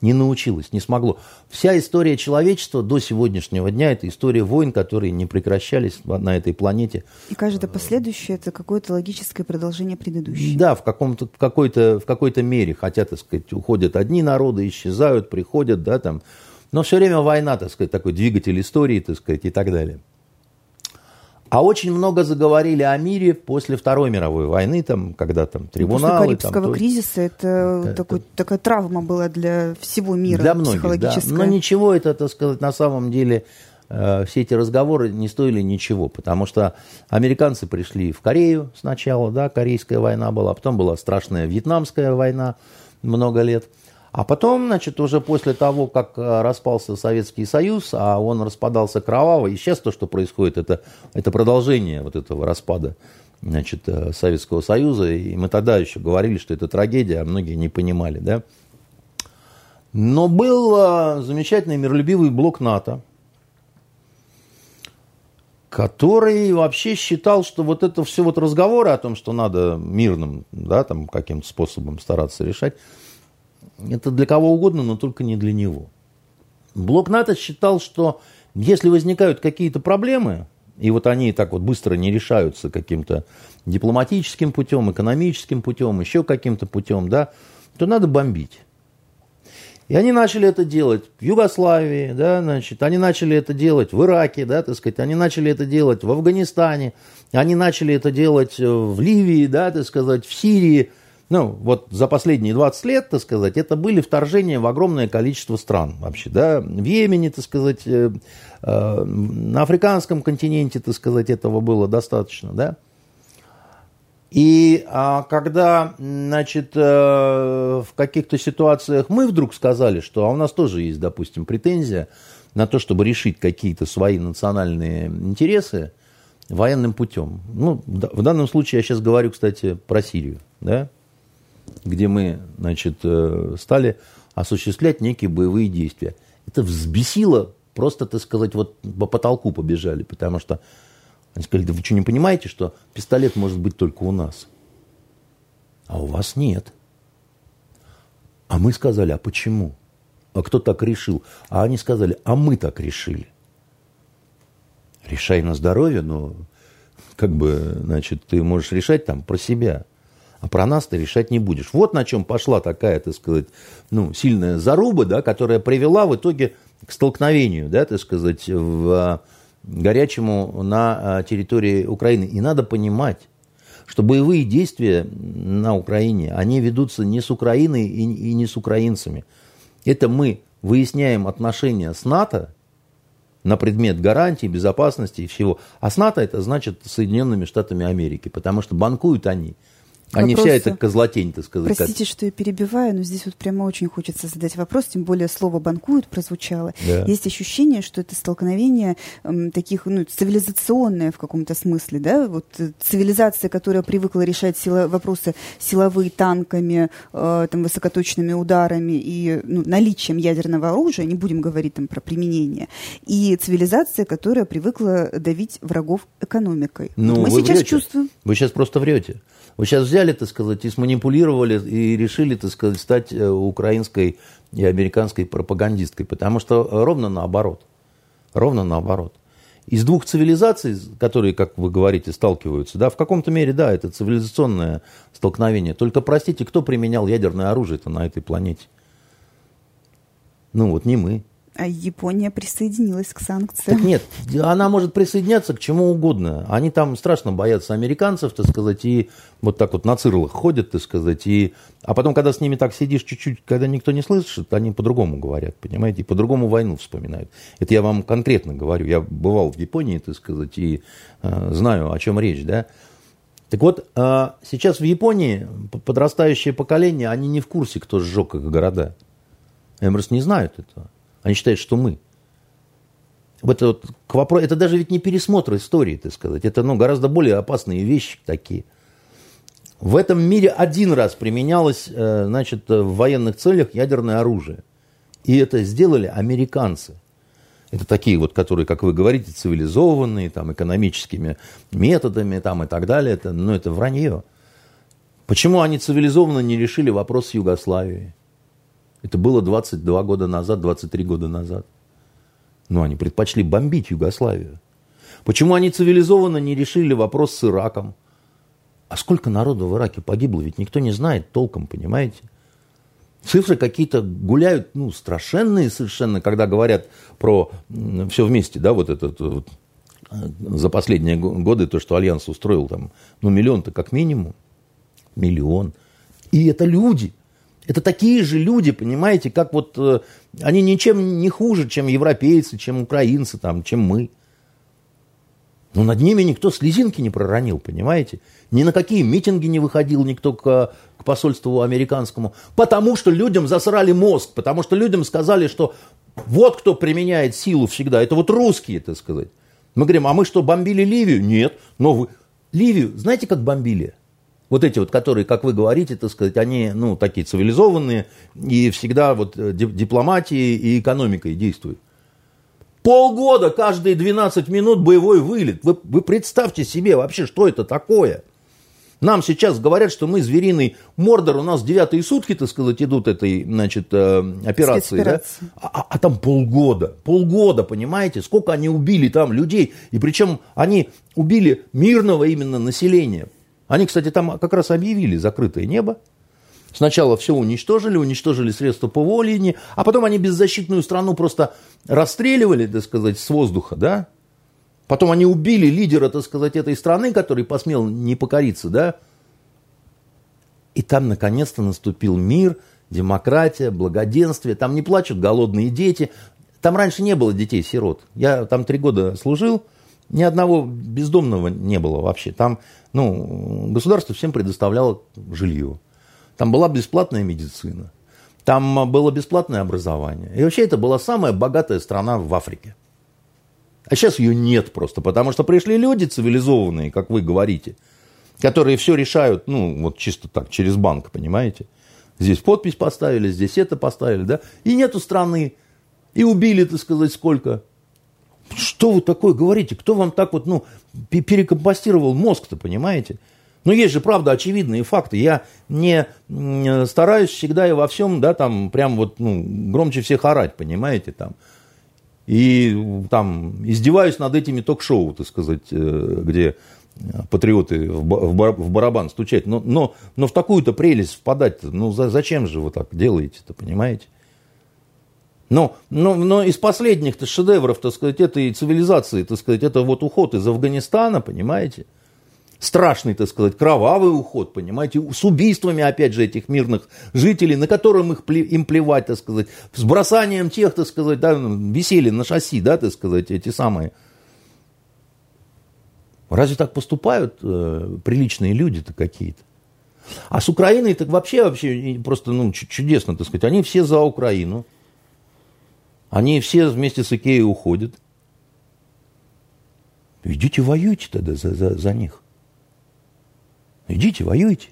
не научилось, не смогло. Вся история человечества до сегодняшнего дня – это история войн, которые не прекращались на этой планете. И каждое последующее – это какое-то логическое продолжение предыдущего. Да, в, каком-то, в, какой-то, в какой-то мере. Хотя, так сказать, уходят одни народы, исчезают, приходят, да, там. Но все время война, так сказать, такой двигатель истории, так сказать, и так далее. А очень много заговорили о мире после Второй мировой войны, там, когда там трибуналы. После Карибского там, кризиса это, это такой, такая травма была для всего мира для многих, да. Но ничего это, так сказать, на самом деле э, все эти разговоры не стоили ничего, потому что американцы пришли в Корею сначала, да, Корейская война была, потом была страшная Вьетнамская война много лет – а потом, значит, уже после того, как э, распался Советский Союз, а он распадался кроваво, и сейчас то, что происходит, это, это продолжение вот этого распада значит, э, Советского Союза. И мы тогда еще говорили, что это трагедия, а многие не понимали, да. Но был э, замечательный миролюбивый блок НАТО, который вообще считал, что вот это все вот разговоры о том, что надо мирным, да, там каким-то способом стараться решать, это для кого угодно, но только не для него. Блок НАТО считал, что если возникают какие-то проблемы, и вот они так вот быстро не решаются каким-то дипломатическим путем, экономическим путем, еще каким-то путем, да, то надо бомбить. И они начали это делать в Югославии, да, значит, они начали это делать в Ираке, да, так сказать, они начали это делать в Афганистане, они начали это делать в Ливии, да, так сказать, в Сирии, ну, вот за последние 20 лет, так сказать, это были вторжения в огромное количество стран вообще, да, в Йемене, так сказать, э, э, на африканском континенте, так сказать, этого было достаточно, да. И а, когда, значит, э, в каких-то ситуациях мы вдруг сказали, что а у нас тоже есть, допустим, претензия на то, чтобы решить какие-то свои национальные интересы военным путем. Ну, в данном случае я сейчас говорю, кстати, про Сирию, да, где мы, значит, э, стали осуществлять некие боевые действия. Это взбесило, просто, так сказать, вот по потолку побежали, потому что они сказали, да вы что, не понимаете, что пистолет может быть только у нас? А у вас нет. А мы сказали, а почему? А кто так решил? А они сказали, а мы так решили. Решай на здоровье, но как бы, значит, ты можешь решать там про себя а про нас ты решать не будешь. Вот на чем пошла такая, так сказать, ну, сильная заруба, да, которая привела в итоге к столкновению, да, так сказать, в а, горячему на а, территории Украины. И надо понимать, что боевые действия на Украине, они ведутся не с Украиной и, и не с украинцами. Это мы выясняем отношения с НАТО на предмет гарантий, безопасности и всего. А с НАТО это значит Соединенными Штатами Америки, потому что банкуют они – а не вся эта козлотень, так сказать. Простите, что я перебиваю, но здесь вот прямо очень хочется задать вопрос, тем более слово «банкуют» прозвучало. Да. Есть ощущение, что это столкновение э, таких, ну, цивилизационное в каком-то смысле, да, вот э, цивилизация, которая привыкла решать сила, вопросы силовые танками, э, там, высокоточными ударами и ну, наличием ядерного оружия, не будем говорить там про применение, и цивилизация, которая привыкла давить врагов экономикой. Ну, вот мы сейчас врете. чувствуем. Вы сейчас просто врете. Вы сейчас взяли, так сказать, и сманипулировали, и решили, так сказать, стать э, украинской и американской пропагандисткой, потому что ровно наоборот. Ровно наоборот. Из двух цивилизаций, которые, как вы говорите, сталкиваются, да, в каком-то мере, да, это цивилизационное столкновение. Только, простите, кто применял ядерное оружие-то на этой планете? Ну, вот не мы. А Япония присоединилась к санкциям. Так нет, она может присоединяться к чему угодно. Они там страшно боятся американцев, так сказать, и вот так вот на цирлах ходят, так сказать. И... А потом, когда с ними так сидишь чуть-чуть, когда никто не слышит, они по-другому говорят, понимаете, и по-другому войну вспоминают. Это я вам конкретно говорю. Я бывал в Японии, так сказать, и э, знаю, о чем речь, да. Так вот, э, сейчас в Японии подрастающее поколение, они не в курсе, кто сжег их города. Просто не знают этого. Они считают, что мы. Это, вот, к вопросу, это даже ведь не пересмотр истории, так сказать. Это ну, гораздо более опасные вещи такие. В этом мире один раз применялось э, значит, в военных целях ядерное оружие. И это сделали американцы. Это такие вот, которые, как вы говорите, цивилизованные, там, экономическими методами там, и так далее. Это, ну, это вранье. Почему они цивилизованно не решили вопрос с Югославией? Это было 22 года назад, 23 года назад. Но они предпочли бомбить Югославию. Почему они цивилизованно не решили вопрос с Ираком? А сколько народу в Ираке погибло, ведь никто не знает толком, понимаете? Цифры какие-то гуляют, ну, страшенные совершенно, когда говорят про все вместе, да, вот этот вот, за последние годы то, что Альянс устроил там, ну, миллион-то как минимум. Миллион. И это люди. Это такие же люди, понимаете, как вот э, они ничем не хуже, чем европейцы, чем украинцы, там, чем мы. Но над ними никто слезинки не проронил, понимаете? Ни на какие митинги не выходил никто к, к посольству американскому. Потому что людям засрали мозг, потому что людям сказали, что вот кто применяет силу всегда, это вот русские, так сказать. Мы говорим, а мы что, бомбили Ливию? Нет. Но вы... Ливию, знаете, как бомбили? Вот эти вот, которые, как вы говорите, так сказать, они, ну, такие цивилизованные и всегда вот э, дипломатией и экономикой действуют. Полгода, каждые 12 минут боевой вылет. Вы, вы представьте себе вообще, что это такое. Нам сейчас говорят, что мы звериный мордор, у нас девятые сутки, так сказать, идут этой, значит, э, операции, да? А, а, а там полгода, полгода, понимаете, сколько они убили там людей, и причем они убили мирного именно населения. Они, кстати, там как раз объявили закрытое небо. Сначала все уничтожили, уничтожили средства ПВО линии, а потом они беззащитную страну просто расстреливали, так сказать, с воздуха, да? Потом они убили лидера, так сказать, этой страны, который посмел не покориться, да? И там наконец-то наступил мир, демократия, благоденствие. Там не плачут голодные дети. Там раньше не было детей-сирот. Я там три года служил, ни одного бездомного не было вообще. Там ну, государство всем предоставляло жилье. Там была бесплатная медицина. Там было бесплатное образование. И вообще это была самая богатая страна в Африке. А сейчас ее нет просто, потому что пришли люди цивилизованные, как вы говорите, которые все решают, ну, вот чисто так, через банк, понимаете? Здесь подпись поставили, здесь это поставили, да? И нету страны. И убили, так сказать, сколько? Что вы такое говорите? Кто вам так вот, ну, перекомпостировал мозг-то, понимаете? Но есть же, правда, очевидные факты. Я не стараюсь всегда и во всем, да, там, прям вот, ну, громче всех орать, понимаете, там. И там издеваюсь над этими ток-шоу, так сказать, э, где патриоты в барабан стучать. Но, но, но в такую-то прелесть впадать, ну зачем же вы так делаете-то, понимаете? Но, но, но из последних-то шедевров, так сказать, этой цивилизации, так сказать, это вот уход из Афганистана, понимаете? страшный, так сказать, кровавый уход, понимаете, с убийствами, опять же, этих мирных жителей, на которым их, им плевать, так сказать, с бросанием тех, так сказать, да, висели на шасси, да, так сказать, эти самые. Разве так поступают э, приличные люди-то какие-то? А с Украиной так вообще, вообще просто ну, чудесно, так сказать. Они все за Украину. Они все вместе с Икеей уходят. Идите воюйте тогда за, за, за них. Идите, воюйте.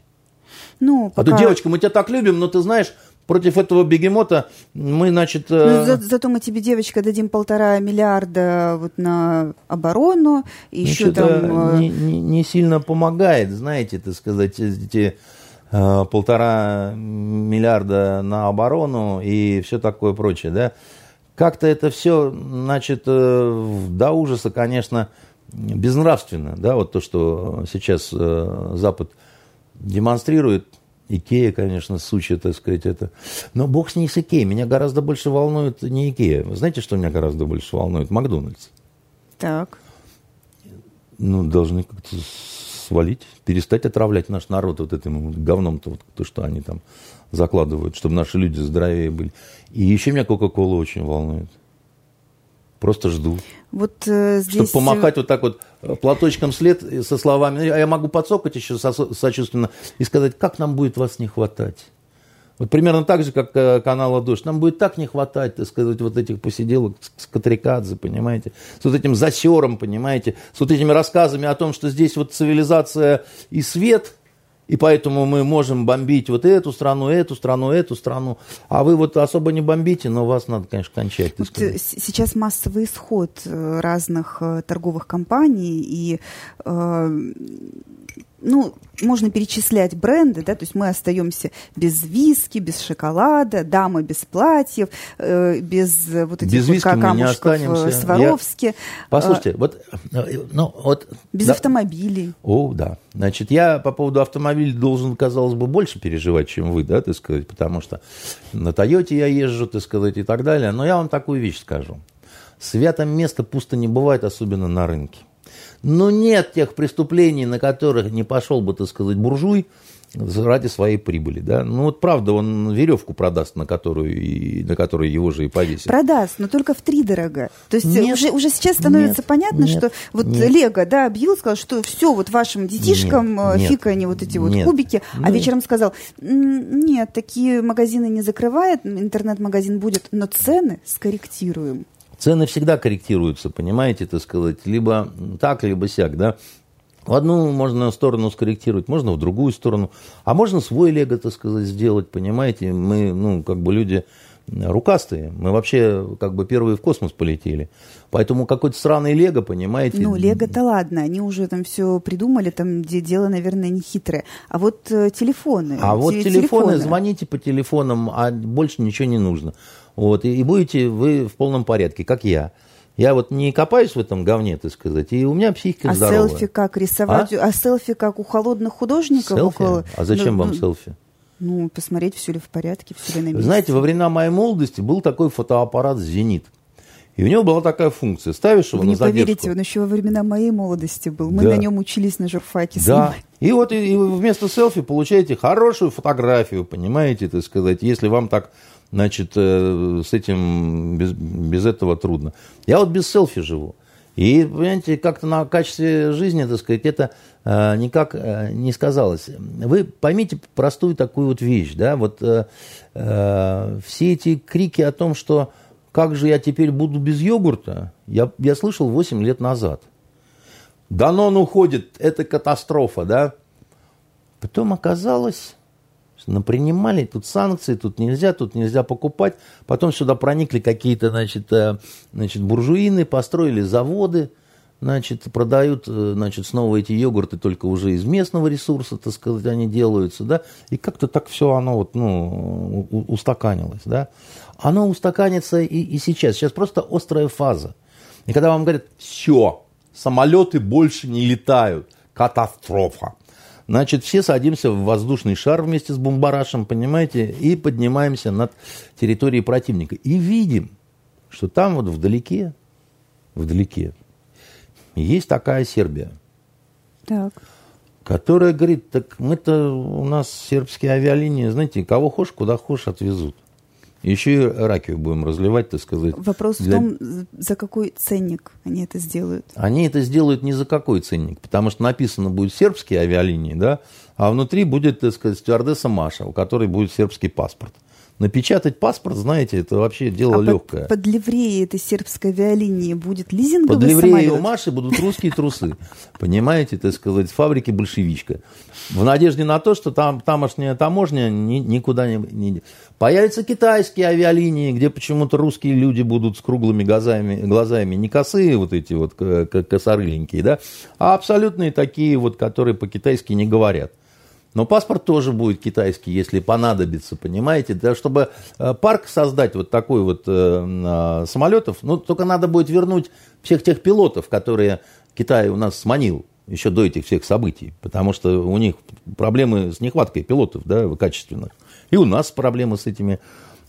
Ну, пока... А то, девочка, мы тебя так любим, но ты знаешь, против этого бегемота мы, значит... Э... Ну, за, зато мы тебе, девочка, дадим полтора миллиарда вот на оборону, и ну, еще там... Э, не, не, не сильно помогает, знаете, так сказать, эти э, полтора миллиарда на оборону и все такое прочее, да. Как-то это все, значит, э, до ужаса, конечно, безнравственно, да, вот то, что сейчас э, Запад демонстрирует, Икея, конечно, сучья, так сказать, это. Но бог с ней с Икеей. Меня гораздо больше волнует не Икея. Вы знаете, что меня гораздо больше волнует? Макдональдс. Так. Ну, должны как-то свалить, перестать отравлять наш народ вот этим говном-то, вот, то, что они там закладывают, чтобы наши люди здоровее были. И еще меня Кока-Кола очень волнует. Просто жду. Вот э, здесь... Чтобы помахать вот так вот э, платочком след со словами, а я могу подсокать еще со- сочувственно и сказать, как нам будет вас не хватать. Вот примерно так же, как э, канала «Дождь». Нам будет так не хватать, так сказать, вот этих посиделок с Катрикадзе, понимаете, с вот этим засером, понимаете, с вот этими рассказами о том, что здесь вот цивилизация и свет – и поэтому мы можем бомбить вот эту страну, эту страну, эту страну. А вы вот особо не бомбите, но вас надо, конечно, кончать. Вот э, сейчас массовый исход э, разных э, торговых компаний, и э, ну, можно перечислять бренды, да, то есть мы остаемся без виски, без шоколада, дамы без платьев, э, без вот этих без вот камушков Сваровски. Я... Послушайте, а, вот, ну, вот... Без да. автомобилей. О, да. Значит, я по поводу автомобилей должен, казалось бы, больше переживать, чем вы, да, так сказать, потому что на Тойоте я езжу, так сказать, и так далее. Но я вам такую вещь скажу. Святое место пусто не бывает, особенно на рынке. Но нет тех преступлений, на которых не пошел бы, так сказать, буржуй ради своей прибыли. Да? Ну вот правда, он веревку продаст, на которую, и, на которую его же и повесит. Продаст, но только в три дорого. То есть нет, уже, уже сейчас становится нет, понятно, нет, что вот нет. Лего да, объявил, сказал, что все вот вашим детишкам нет, э, фика они вот эти вот нет, кубики, а нет. а вечером сказал, нет, такие магазины не закрывает, интернет-магазин будет, но цены скорректируем. Цены всегда корректируются, понимаете, так сказать, либо так, либо сяк, да. В одну можно сторону скорректировать, можно в другую сторону, а можно свой лего, так сказать, сделать, понимаете. Мы, ну, как бы люди рукастые, мы вообще как бы первые в космос полетели. Поэтому какой-то сраный лего, понимаете. Ну, лего-то ладно, они уже там все придумали, там где дело, наверное, не хитрое. А вот э, телефоны. А вот телефоны, телефоны, звоните по телефонам, а больше ничего не нужно. Вот, и, и будете вы в полном порядке, как я. Я вот не копаюсь в этом говне, так сказать, и у меня психика а здоровая. А селфи как рисовать? А, а селфи как у холодных художников? Селфи? Около... А зачем ну, вам ну, селфи? Ну, посмотреть, все ли в порядке, все ли на месте. Знаете, во времена моей молодости был такой фотоаппарат «Зенит». И у него была такая функция. Ставишь его Вы на не задержку. поверите, он еще во времена моей молодости был. Мы да. на нем учились на журфаке Да, И вот и, и вместо селфи получаете хорошую фотографию, понимаете, так сказать, если вам так, значит, э, с этим, без, без этого трудно. Я вот без селфи живу. И, понимаете, как-то на качестве жизни, так сказать, это э, никак э, не сказалось. Вы поймите простую такую вот вещь, да, вот э, э, все эти крики о том, что как же я теперь буду без йогурта, я, я слышал 8 лет назад. Данон уходит, это катастрофа, да. Потом оказалось, напринимали тут санкции, тут нельзя, тут нельзя покупать. Потом сюда проникли какие-то, значит, э, значит, буржуины, построили заводы, значит, продают, э, значит, снова эти йогурты только уже из местного ресурса, так сказать, они делаются, да, и как-то так все оно вот, ну, устаканилось, да. Оно устаканится и, и сейчас. Сейчас просто острая фаза. И когда вам говорят, все, самолеты больше не летают, катастрофа. Значит, все садимся в воздушный шар вместе с бомбарашем, понимаете, и поднимаемся над территорией противника. И видим, что там вот вдалеке, вдалеке, есть такая Сербия. Так. Которая говорит, так мы-то, у нас сербские авиалинии, знаете, кого хочешь, куда хочешь, отвезут. Еще и ракию будем разливать, так сказать. Вопрос для... в том, за какой ценник они это сделают. Они это сделают не за какой ценник, потому что написано будет сербские авиалинии, да, а внутри будет, так сказать, стюардесса Маша, у которой будет сербский паспорт. Напечатать паспорт, знаете, это вообще дело а легкое. Под, под ливреей этой сербской авиалинии будет лизинговый Под ливреей у Маши будут русские трусы. Понимаете, так сказать, фабрики большевичка. В надежде на то, что там тамошняя таможня ни, никуда не, не... Появятся китайские авиалинии, где почему-то русские люди будут с круглыми глазами, глазами не косые вот эти вот косорыленькие, да, а абсолютные такие вот, которые по-китайски не говорят. Но паспорт тоже будет китайский, если понадобится, понимаете? Да, чтобы э, парк создать вот такой вот э, а, самолетов, ну, только надо будет вернуть всех тех пилотов, которые Китай у нас сманил еще до этих всех событий, потому что у них проблемы с нехваткой пилотов, да, качественных. И у нас проблемы с этими.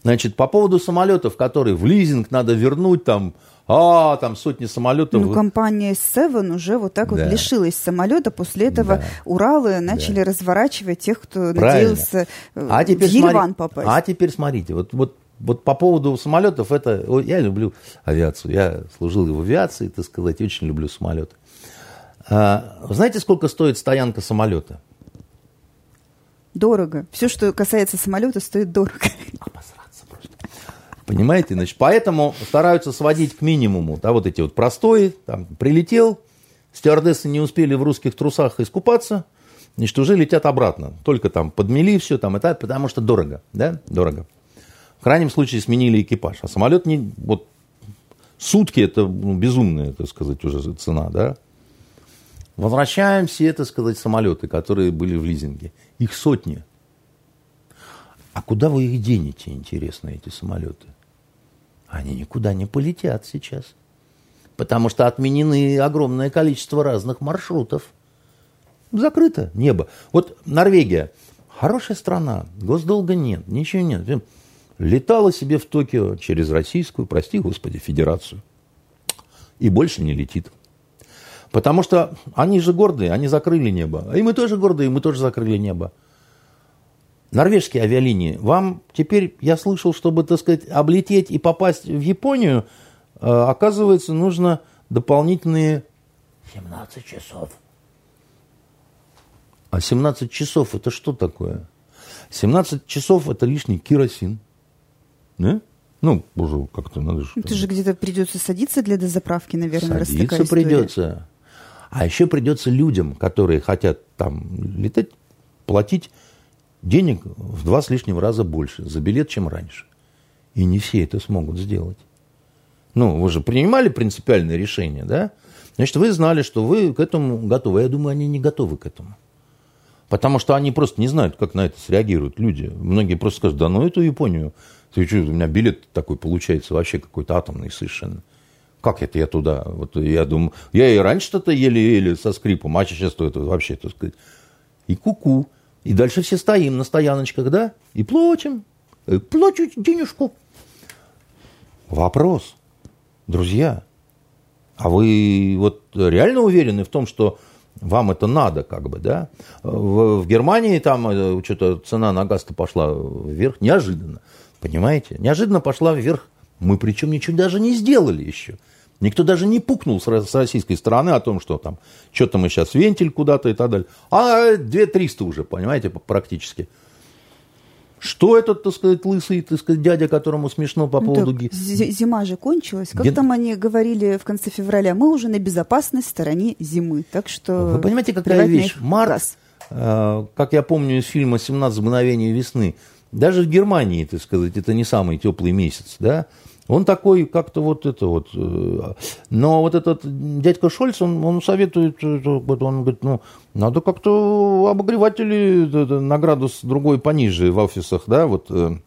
Значит, по поводу самолетов, которые в лизинг надо вернуть, там, а, там сотни самолетов. Ну, компания Seven уже вот так да. вот лишилась самолета. После этого да. Уралы начали да. разворачивать тех, кто Правильно. надеялся э, а теперь в Ереван смотри, попасть. А теперь смотрите, вот, вот, вот по поводу самолетов, это я люблю авиацию. Я служил в авиации, так сказать, очень люблю самолеты. А, знаете, сколько стоит стоянка самолета? Дорого. Все, что касается самолета, стоит дорого. Понимаете? Значит, поэтому стараются сводить к минимуму, да, вот эти вот простои, там, прилетел, стюардессы не успели в русских трусах искупаться, значит, уже летят обратно. Только там подмели все, там, это, потому что дорого, да, дорого. В крайнем случае сменили экипаж. А самолет не, вот, сутки это ну, безумная, так сказать, уже цена, да. Возвращаем все, так сказать, самолеты, которые были в лизинге. Их сотни. А куда вы их денете, интересно, эти самолеты? Они никуда не полетят сейчас. Потому что отменены огромное количество разных маршрутов. Закрыто небо. Вот Норвегия. Хорошая страна. Госдолга нет. Ничего нет. Летала себе в Токио через российскую, прости господи, федерацию. И больше не летит. Потому что они же гордые, они закрыли небо. И мы тоже гордые, мы тоже закрыли небо. Норвежские авиалинии, вам теперь, я слышал, чтобы, так сказать, облететь и попасть в Японию, э, оказывается, нужно дополнительные 17 часов. А 17 часов это что такое? 17 часов это лишний керосин. Да? Ну, уже как-то надо же. Это же где-то придется садиться для дозаправки, наверное, Садиться придется. А еще придется людям, которые хотят там летать, платить денег в два с лишним раза больше за билет, чем раньше. И не все это смогут сделать. Ну, вы же принимали принципиальное решение, да? Значит, вы знали, что вы к этому готовы. Я думаю, они не готовы к этому. Потому что они просто не знают, как на это среагируют люди. Многие просто скажут, да ну эту Японию, ты что, у меня билет такой получается вообще какой-то атомный совершенно. Как это я туда? Вот я думаю, я и раньше-то еле-еле со скрипом, а сейчас то это вообще, так сказать. И куку. -ку. И дальше все стоим на стояночках, да, и плачем. И э, плачу денежку. Вопрос, друзья, а вы вот реально уверены в том, что вам это надо, как бы, да. В, в Германии там э, что-то цена на газ-то пошла вверх неожиданно, понимаете? Неожиданно пошла вверх. Мы причем ничего даже не сделали еще. Никто даже не пукнул с российской стороны о том, что там, что-то мы сейчас вентиль куда-то и так далее. А 2300 уже, понимаете, практически. Что этот, так сказать, лысый, так сказать, дядя, которому смешно по ну, поводу... Так, зима же кончилась. Как Ген... там они говорили в конце февраля? Мы уже на безопасной стороне зимы. Так что... Вы понимаете, какая вещь? Март, э, как я помню из фильма «17 мгновений весны», даже в Германии, так сказать, это не самый теплый месяц, да? Он такой, как-то вот это вот. Э, но вот этот дядька Шольц, он, он советует, э, он говорит, ну, надо как-то обогреватели на градус другой пониже в офисах, да, вот. Э.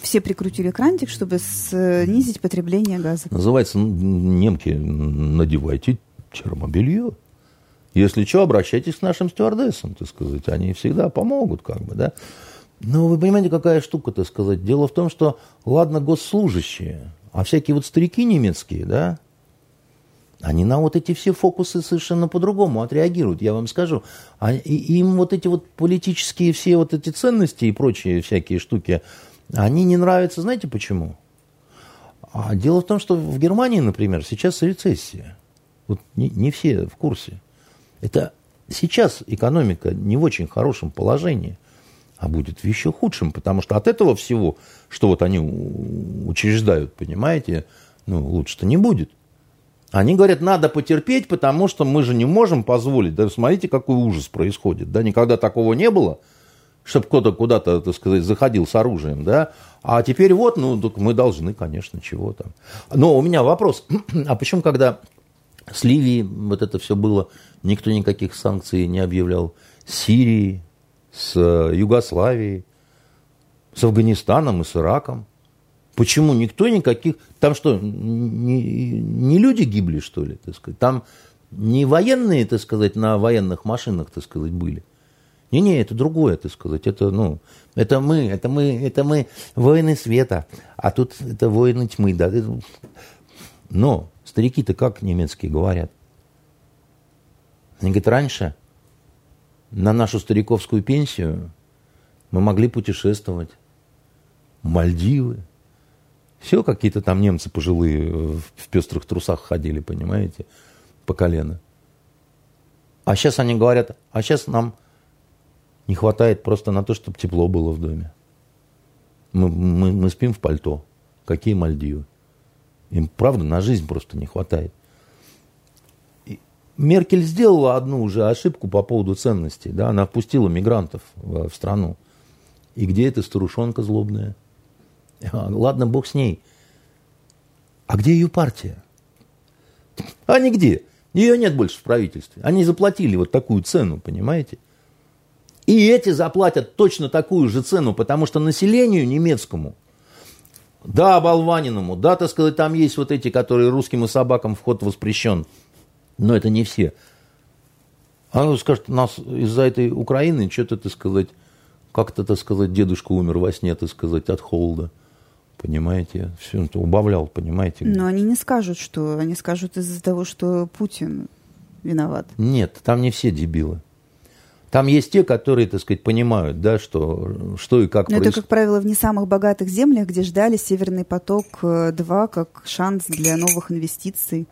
Все прикрутили крантик, чтобы снизить потребление газа. Называется, немки, надевайте термобелье. Если что, обращайтесь к нашим стюардессам, так сказать, они всегда помогут, как бы, да. Ну, вы понимаете, какая штука, так сказать. Дело в том, что, ладно, госслужащие, а всякие вот старики немецкие, да, они на вот эти все фокусы совершенно по-другому отреагируют, я вам скажу. А, и, им вот эти вот политические все вот эти ценности и прочие всякие штуки, они не нравятся, знаете почему? А дело в том, что в Германии, например, сейчас рецессия. Вот не, не все в курсе. Это сейчас экономика не в очень хорошем положении – а будет еще худшем, потому что от этого всего, что вот они учреждают, понимаете, ну, лучше-то не будет. Они говорят, надо потерпеть, потому что мы же не можем позволить. Да смотрите, какой ужас происходит. Да, никогда такого не было, чтобы кто-то куда-то, так сказать, заходил с оружием, да. А теперь вот, ну, мы должны, конечно, чего там. Но у меня вопрос. а почему, когда с Ливией вот это все было, никто никаких санкций не объявлял? Сирии, с э, Югославией, с Афганистаном и с Ираком. Почему никто никаких... Там что, не, не люди гибли, что ли, так сказать? Там не военные, так сказать, на военных машинах, так сказать, были. Не-не, это другое, так сказать. Это, ну, это мы, это мы, это мы воины света, а тут это воины тьмы, да. Но старики-то как немецкие говорят? Они говорят, раньше на нашу стариковскую пенсию мы могли путешествовать. Мальдивы. Все какие-то там немцы пожилые в пестрых трусах ходили, понимаете, по колено. А сейчас они говорят, а сейчас нам не хватает просто на то, чтобы тепло было в доме. Мы, мы, мы спим в пальто. Какие Мальдивы? Им, правда, на жизнь просто не хватает. Меркель сделала одну уже ошибку по поводу ценностей. Да? Она впустила мигрантов в, в страну. И где эта старушонка злобная? А, ладно, бог с ней. А где ее партия? А нигде. Ее нет больше в правительстве. Они заплатили вот такую цену, понимаете? И эти заплатят точно такую же цену, потому что населению немецкому, да, болваниному, да, так сказать, там есть вот эти, которые русским и собакам вход воспрещен – но это не все. А ну скажет, нас из-за этой Украины что-то, так сказать, как-то, так сказать, дедушка умер во сне, так сказать, от холода. Понимаете? Все это убавлял, понимаете? Но они не скажут, что... Они скажут из-за того, что Путин виноват. Нет, там не все дебилы. Там есть те, которые, так сказать, понимают, да, что, что и как Но происходит. это, как правило, в не самых богатых землях, где ждали «Северный поток-2» как шанс для новых инвестиций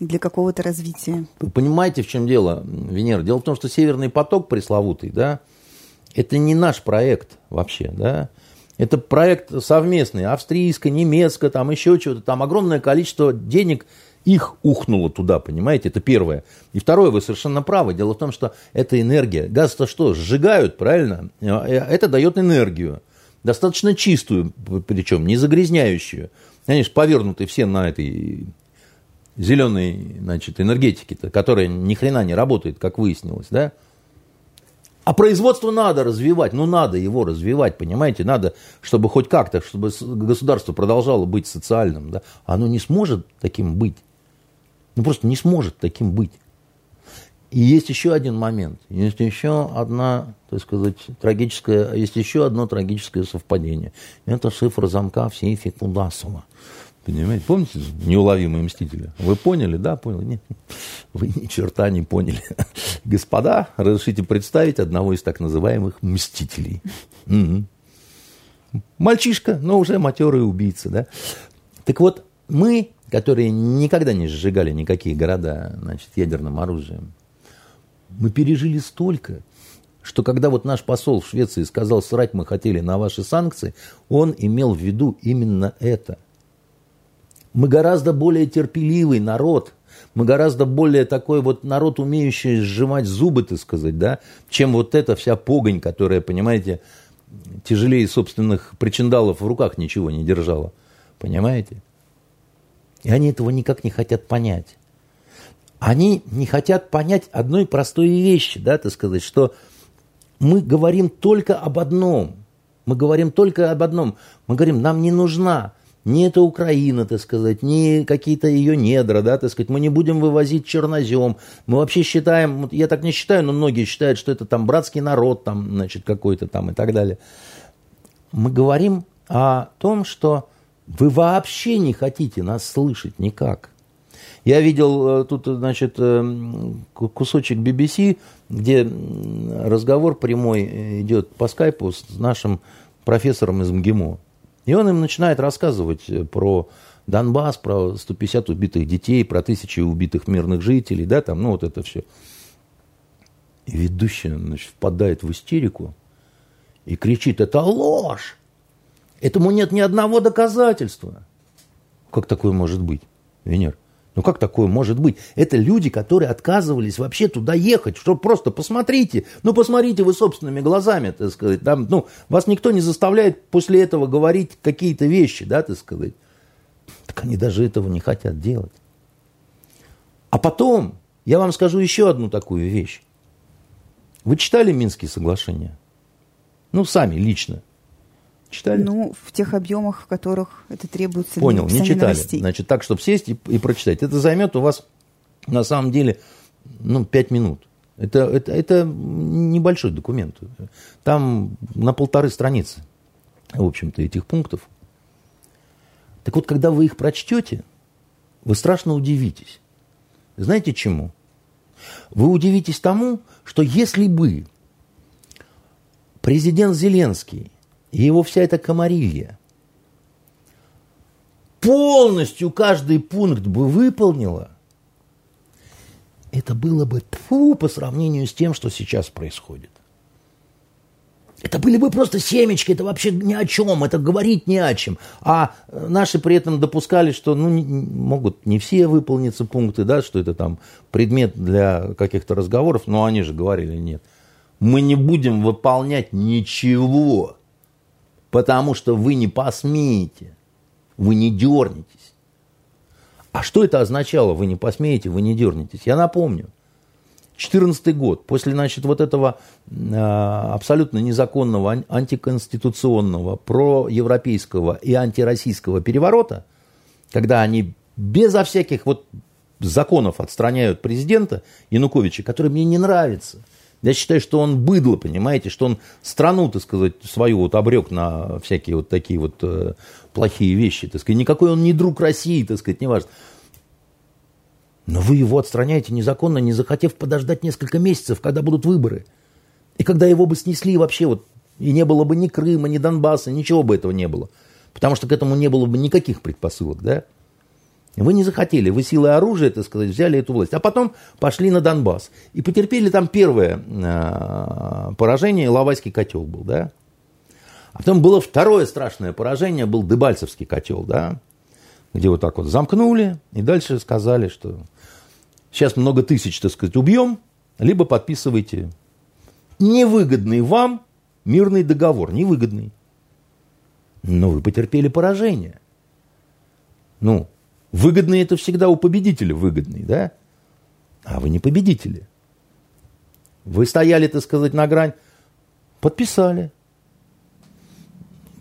для какого-то развития. Вы понимаете, в чем дело, Венера? Дело в том, что Северный поток пресловутый, да, это не наш проект вообще, да. Это проект совместный, австрийско, немецко, там еще чего-то, там огромное количество денег их ухнуло туда, понимаете, это первое. И второе, вы совершенно правы, дело в том, что это энергия. Газ-то что, сжигают, правильно? Это дает энергию, достаточно чистую, причем не загрязняющую. Они же повернуты все на этой зеленой значит, энергетики-то, которая ни хрена не работает, как выяснилось, да? А производство надо развивать, ну надо его развивать, понимаете, надо, чтобы хоть как-то, чтобы государство продолжало быть социальным, да? Оно не сможет таким быть, ну просто не сможет таким быть. И есть еще один момент, есть еще одна, так сказать, трагическая, есть еще одно трагическое совпадение. Это цифра замка в сейфе Кудасова. Понимаете? Помните неуловимые мстители? Вы поняли, да? Поняли? Нет. Вы ни черта не поняли. Господа, разрешите представить одного из так называемых мстителей. Угу. Мальчишка, но уже матерый убийца, да? Так вот, мы, которые никогда не сжигали никакие города, значит, ядерным оружием, мы пережили столько, что когда вот наш посол в Швеции сказал, срать мы хотели на ваши санкции, он имел в виду именно это. Мы гораздо более терпеливый народ, мы гораздо более такой вот народ, умеющий сжимать зубы, так сказать, да, чем вот эта вся погонь, которая, понимаете, тяжелее собственных причиндалов в руках ничего не держала. Понимаете? И они этого никак не хотят понять. Они не хотят понять одной простой вещи, да, так сказать, что мы говорим только об одном. Мы говорим только об одном. Мы говорим, нам не нужна ни эта Украина, так сказать, ни какие-то ее недра, да, так сказать. Мы не будем вывозить чернозем. Мы вообще считаем, я так не считаю, но многие считают, что это там братский народ, там, значит, какой-то там и так далее. Мы говорим о том, что вы вообще не хотите нас слышать никак. Я видел э, тут, значит, э, кусочек BBC, где разговор прямой идет по скайпу с нашим профессором из МГИМО. И он им начинает рассказывать э, про Донбасс, про 150 убитых детей, про тысячи убитых мирных жителей, да, там, ну, вот это все. И ведущая, значит, впадает в истерику и кричит, это ложь! Этому нет ни одного доказательства. Как такое может быть, Венер? Ну как такое может быть? Это люди, которые отказывались вообще туда ехать, что просто посмотрите, ну посмотрите вы собственными глазами, так сказать. Там, ну, вас никто не заставляет после этого говорить какие-то вещи, да, так сказать. Так они даже этого не хотят делать. А потом я вам скажу еще одну такую вещь. Вы читали Минские соглашения? Ну, сами, лично. Читали? Ну, в тех объемах, в которых это требуется. Понял, не читали. Новостей. Значит, так, чтобы сесть и, и прочитать. Это займет у вас, на самом деле, ну, пять минут. Это, это, это небольшой документ. Там на полторы страницы, в общем-то, этих пунктов. Так вот, когда вы их прочтете, вы страшно удивитесь. Знаете чему? Вы удивитесь тому, что если бы президент Зеленский и его вся эта комарилья полностью каждый пункт бы выполнила, это было бы тфу по сравнению с тем, что сейчас происходит. Это были бы просто семечки, это вообще ни о чем, это говорить ни о чем. А наши при этом допускали, что ну, не, могут не все выполниться пункты, да, что это там предмет для каких-то разговоров, но они же говорили нет. Мы не будем выполнять ничего потому что вы не посмеете, вы не дернетесь. А что это означало, вы не посмеете, вы не дернетесь? Я напомню, 2014 год, после, значит, вот этого э, абсолютно незаконного, антиконституционного, проевропейского и антироссийского переворота, когда они безо всяких вот законов отстраняют президента Януковича, который мне не нравится – я считаю, что он быдло, понимаете, что он страну, так сказать, свою вот обрек на всякие вот такие вот э, плохие вещи, так сказать. Никакой он не друг России, так сказать, не важно. Но вы его отстраняете незаконно, не захотев подождать несколько месяцев, когда будут выборы. И когда его бы снесли вообще вот, и не было бы ни Крыма, ни Донбасса, ничего бы этого не было. Потому что к этому не было бы никаких предпосылок, да? Вы не захотели, вы силой оружия, так сказать, взяли эту власть. А потом пошли на Донбасс. И потерпели там первое э, поражение, Лавайский котел был, да. А потом было второе страшное поражение, был Дебальцевский котел, да. Где вот так вот замкнули и дальше сказали, что сейчас много тысяч, так сказать, убьем, либо подписывайте невыгодный вам мирный договор, невыгодный. Но вы потерпели поражение. Ну, Выгодный это всегда у победителя выгодный, да? А вы не победители. Вы стояли, так сказать, на грань, подписали.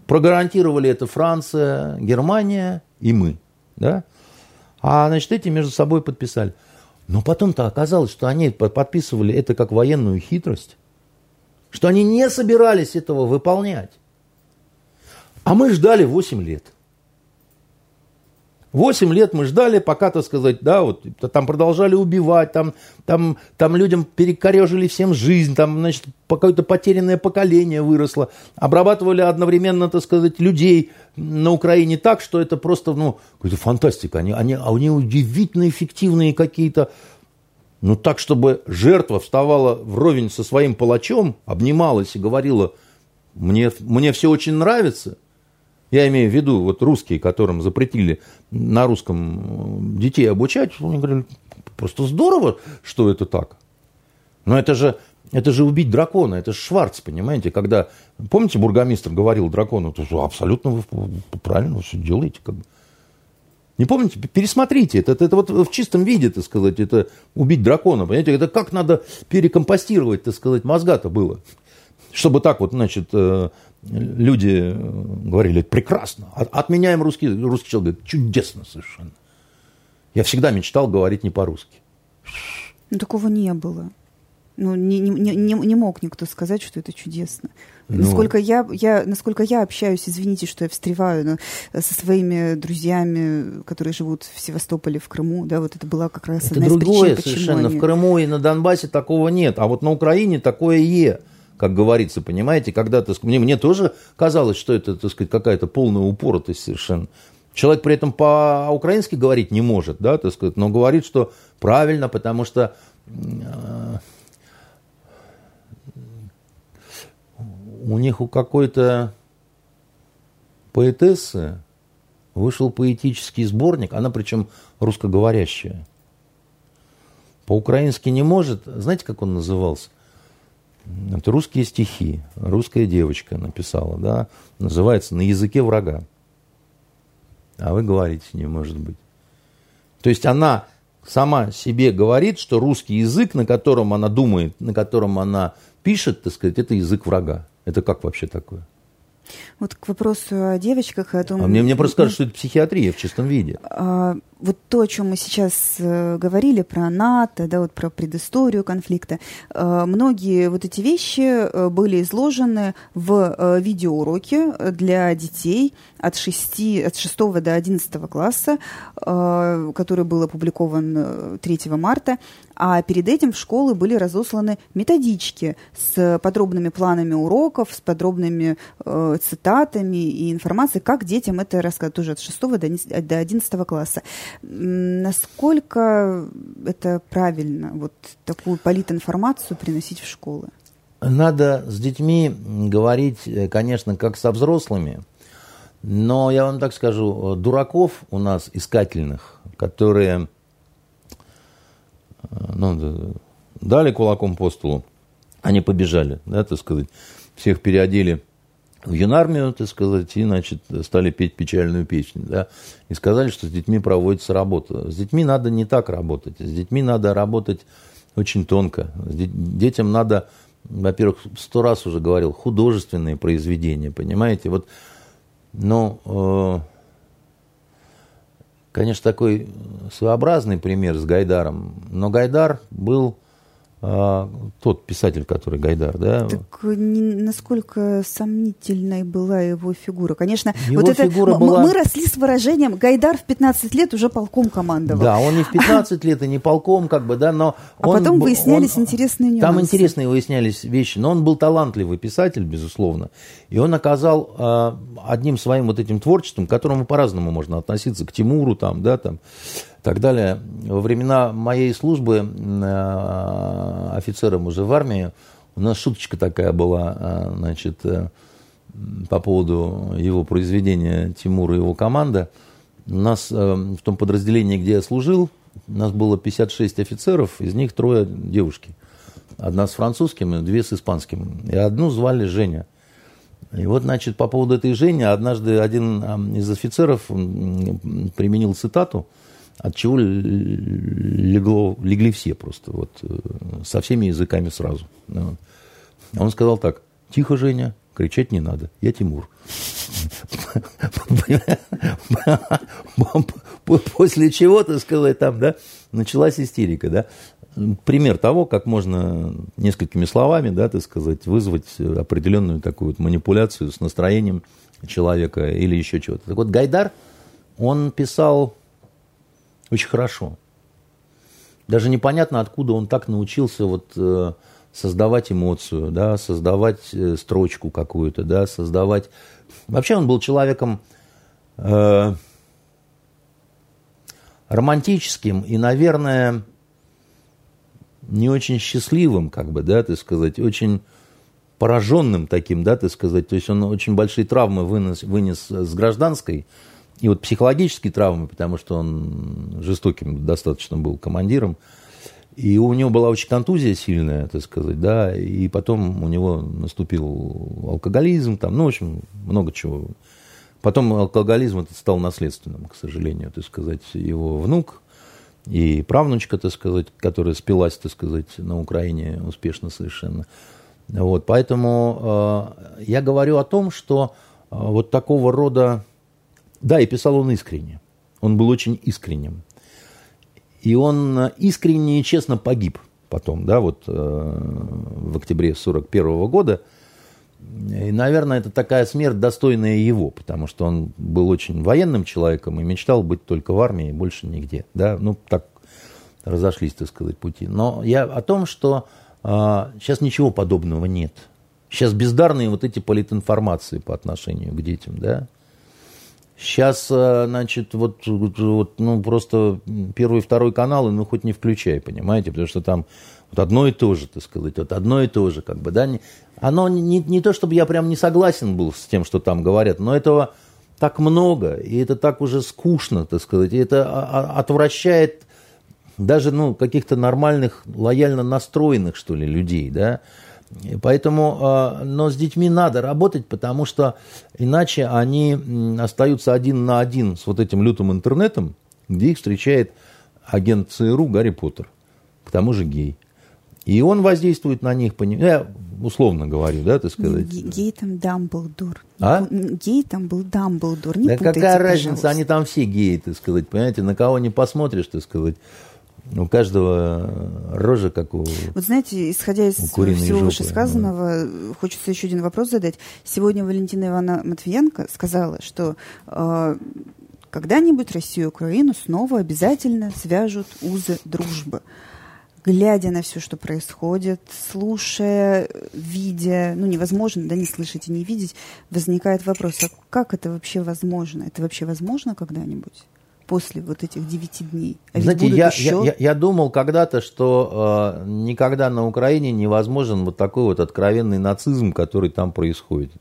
Прогарантировали это Франция, Германия и мы, да? А, значит, эти между собой подписали. Но потом-то оказалось, что они подписывали это как военную хитрость, что они не собирались этого выполнять. А мы ждали 8 лет. Восемь лет мы ждали, пока, так сказать, да, вот там продолжали убивать, там, там, там людям перекорежили всем жизнь, там, значит, какое-то потерянное поколение выросло. Обрабатывали одновременно, так сказать, людей на Украине так, что это просто, ну, какая-то фантастика. Они, они, а они удивительно эффективные какие-то ну так, чтобы жертва вставала вровень со своим палачом, обнималась и говорила, мне, мне все очень нравится. Я имею в виду вот русские, которым запретили на русском детей обучать, они говорили, просто здорово, что это так. Но это же, это же убить дракона, это же Шварц, понимаете, когда, помните, бургомистр говорил дракону, абсолютно вы правильно все делаете, как бы. Не помните? Пересмотрите. Это, это, это вот в чистом виде, так сказать, это убить дракона. Понимаете, это как надо перекомпостировать, так сказать, мозга-то было. Чтобы так вот, значит, э, люди говорили, прекрасно. Отменяем русский, русский человек говорит, чудесно совершенно. Я всегда мечтал говорить не по-русски. Ну, такого не было. Ну, не, не, не, не мог никто сказать, что это чудесно. Ну, насколько, я, я, насколько я общаюсь, извините, что я встреваю, но э, со своими друзьями, которые живут в Севастополе, в Крыму, да, вот это была как раз это одна другое из причин, совершенно. Они... В Крыму и на Донбассе такого нет, а вот на Украине такое е как говорится, понимаете, когда то мне, мне тоже казалось, что это, так сказать, какая-то полная упоротость совершенно. Человек при этом по-украински говорить не может, да, так сказать, но говорит, что правильно, потому что э, у них у какой-то поэтессы вышел поэтический сборник, она причем русскоговорящая. По-украински не может. Знаете, как он назывался? Это русские стихи. Русская девочка написала, да. Называется «На языке врага». А вы говорите не может быть. То есть она сама себе говорит, что русский язык, на котором она думает, на котором она пишет, так сказать, это язык врага. Это как вообще такое? Вот к вопросу о девочках, о том... А мне, мне просто кажется, что это психиатрия в чистом виде. А, вот то, о чем мы сейчас э, говорили про НАТО, да, вот про предысторию конфликта, э, многие вот эти вещи э, были изложены в э, видеоуроке для детей от 6, от 6 до 11 класса, э, который был опубликован 3 э, марта. А перед этим в школы были разосланы методички с подробными планами уроков, с подробными э, цитатами и информацией, как детям это рассказать, тоже от 6 до 11 класса. Насколько это правильно, вот такую политинформацию приносить в школы? Надо с детьми говорить, э, конечно, как со взрослыми, но я вам так скажу, дураков у нас искательных, которые ну, дали кулаком по столу, они побежали, да, так сказать, всех переодели в юнармию, так сказать, и, значит, стали петь печальную песню, да, и сказали, что с детьми проводится работа. С детьми надо не так работать, с детьми надо работать очень тонко. Детям надо, во-первых, сто раз уже говорил, художественные произведения, понимаете, вот, ну, э, Конечно, такой своеобразный пример с Гайдаром, но Гайдар был а, тот писатель, который Гайдар, да? Так не, насколько сомнительной была его фигура. Конечно, его вот это, фигура была... мы росли с выражением «Гайдар в 15 лет уже полком командовал». Да, он не в 15 лет и не полком, как бы, да, но... А он, потом выяснялись он, интересные нюансы. Там интересные выяснялись вещи, но он был талантливый писатель, безусловно, и он оказал э, одним своим вот этим творчеством, к которому по-разному можно относиться, к Тимуру, там, да, там, так далее. Во времена моей службы э, офицером уже в армии у нас шуточка такая была, э, значит, э, по поводу его произведения Тимура и его команда. У нас в том подразделении, где я служил, у нас было 56 офицеров, из них трое девушки. Одна с французским, две с испанским. И одну звали Женя. И вот, значит, по поводу этой Жени, однажды один из офицеров применил цитату – от чего легло, легли все просто, вот, э, со всеми языками сразу. А он сказал так, тихо, Женя, кричать не надо, я Тимур. После чего, так сказать, там, да, началась истерика, да. Пример того, как можно несколькими словами, да, так сказать, вызвать определенную такую вот манипуляцию с настроением человека или еще чего-то. Так вот, Гайдар, он писал очень хорошо. Даже непонятно, откуда он так научился вот э, создавать эмоцию, да, создавать э, строчку какую-то, да, создавать... Вообще он был человеком э, романтическим и, наверное, не очень счастливым, как бы, да, ты сказать, очень пораженным таким, да, ты сказать. То есть он очень большие травмы вынес, вынес с гражданской, и вот психологические травмы, потому что он жестоким достаточно был командиром, и у него была очень контузия сильная, так сказать, да, и потом у него наступил алкоголизм, там, ну, в общем, много чего. Потом алкоголизм это стал наследственным, к сожалению, так сказать, его внук и правнучка, так сказать, которая спилась, так сказать, на Украине успешно совершенно. Вот, поэтому э, я говорю о том, что э, вот такого рода... Да, и писал он искренне. Он был очень искренним. И он искренне и честно погиб потом, да, вот э, в октябре 1941 года. И, наверное, это такая смерть, достойная его, потому что он был очень военным человеком и мечтал быть только в армии, больше нигде. Да? Ну, так разошлись, так сказать, пути. Но я о том, что э, сейчас ничего подобного нет. Сейчас бездарные вот эти политинформации по отношению к детям, да. Сейчас, э, значит, вот, вот, ну, просто первый второй каналы, ну, хоть не включай, понимаете, потому что там вот одно и то же, так сказать, вот одно и то же, как бы, да, оно не, не то, чтобы я прям не согласен был с тем, что там говорят, но этого так много, и это так уже скучно, так сказать, и это отвращает даже, ну, каких-то нормальных, лояльно настроенных, что ли, людей, да, Поэтому, а, но с детьми надо работать, потому что иначе они остаются один на один с вот этим лютым интернетом, где их встречает агент ЦРУ Гарри Поттер, к тому же гей. И он воздействует на них, я условно говорю, да, так сказать. Гей там Дамблдор. А? Гей там был Дамблдор, не да путайте, какая пожалуйста. разница, они там все геи, так сказать, понимаете, на кого не посмотришь, так сказать. У каждого рожа, как у Вот знаете, исходя из всего жопы, вышесказанного, да. хочется еще один вопрос задать. Сегодня Валентина Ивановна Матвиенко сказала, что э, когда-нибудь Россию и Украину снова обязательно свяжут узы дружбы. Глядя на все, что происходит, слушая, видя, ну невозможно, да, не слышать и не видеть, возникает вопрос, а как это вообще возможно? Это вообще возможно когда-нибудь? После вот этих девяти дней? А Знаете, я, еще... я, я, думал когда-то, что э, никогда на Украине невозможен вот такой вот откровенный нацизм, который там происходит.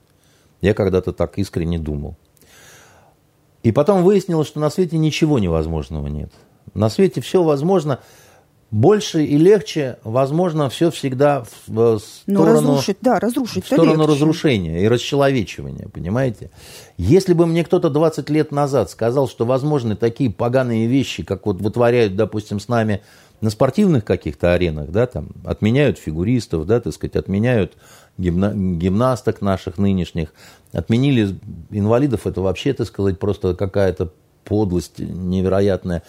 Я когда-то так искренне думал. И потом выяснилось, что на свете ничего невозможного нет. На свете все возможно больше и легче, возможно, все всегда в сторону, разрушить, да, разрушить в сторону легче. разрушения и расчеловечивания, понимаете? Если бы мне кто-то 20 лет назад сказал, что возможны такие поганые вещи, как вот вытворяют, допустим, с нами на спортивных каких-то аренах, да, там, отменяют фигуристов, да, так сказать, отменяют гимна, гимнасток наших нынешних, отменили инвалидов, это вообще, так сказать, просто какая-то подлость невероятная.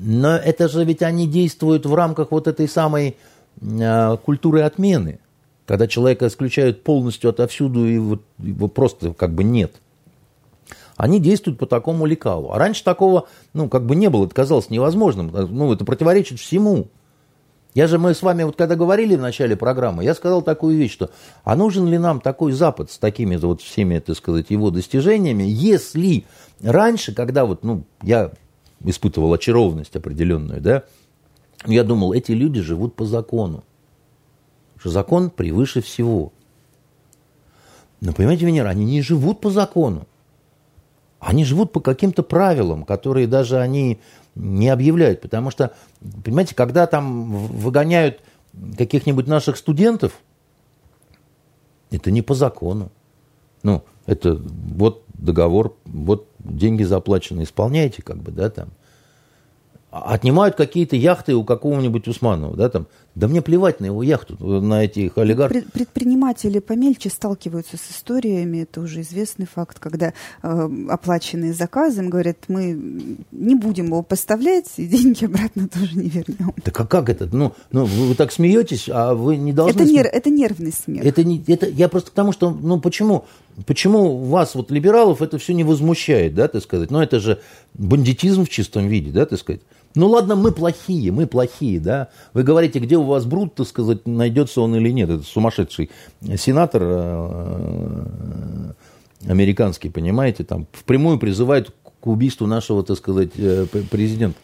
Но это же ведь они действуют в рамках вот этой самой э, культуры отмены, когда человека исключают полностью отовсюду и вот его просто как бы нет. Они действуют по такому лекалу. А раньше такого, ну, как бы не было, это казалось невозможным. Ну, это противоречит всему. Я же, мы с вами вот когда говорили в начале программы, я сказал такую вещь, что а нужен ли нам такой Запад с такими вот всеми, так сказать, его достижениями, если раньше, когда вот, ну, я испытывал очарованность определенную, да, я думал, эти люди живут по закону, что закон превыше всего. Но понимаете, Венера, они не живут по закону. Они живут по каким-то правилам, которые даже они не объявляют. Потому что, понимаете, когда там выгоняют каких-нибудь наших студентов, это не по закону. Ну, это вот договор, вот деньги заплачены, исполняете, как бы, да, там. Отнимают какие-то яхты у какого-нибудь Усманова, да, там. Да мне плевать на его яхту, на этих олигархов. Предприниматели помельче сталкиваются с историями, это уже известный факт, когда э, оплаченные заказы, им говорят, мы не будем его поставлять, и деньги обратно тоже не вернем. Так а как это? Ну, ну вы, вы так смеетесь, а вы не должны... Это, нер, это нервный смех. Это, не, это, я просто к тому, что, ну почему, почему вас, вот либералов, это все не возмущает, да, так сказать? Ну это же бандитизм в чистом виде, да, так сказать? Ну ладно, мы плохие, мы плохие, да. Вы говорите, где у вас бруд, так сказать, найдется он или нет. Это сумасшедший сенатор э, американский, понимаете, там впрямую призывает к убийству нашего, так сказать, э, президента.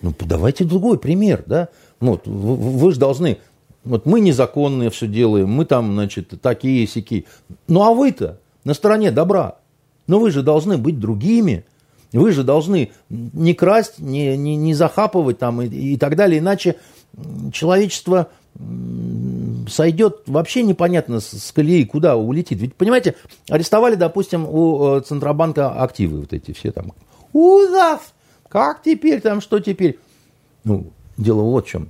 Ну, давайте другой пример, да. Вот, вы, вы же должны вот мы незаконные все делаем, мы там, значит, такие сики. Ну а вы-то на стороне добра. Но вы же должны быть другими. Вы же должны не красть, не, не, не захапывать там и, и так далее. Иначе человечество сойдет вообще непонятно с колеи, куда улетит. Ведь, понимаете, арестовали, допустим, у э, Центробанка активы вот эти все там. У нас! Как теперь там, что теперь? Ну, дело вот в чем.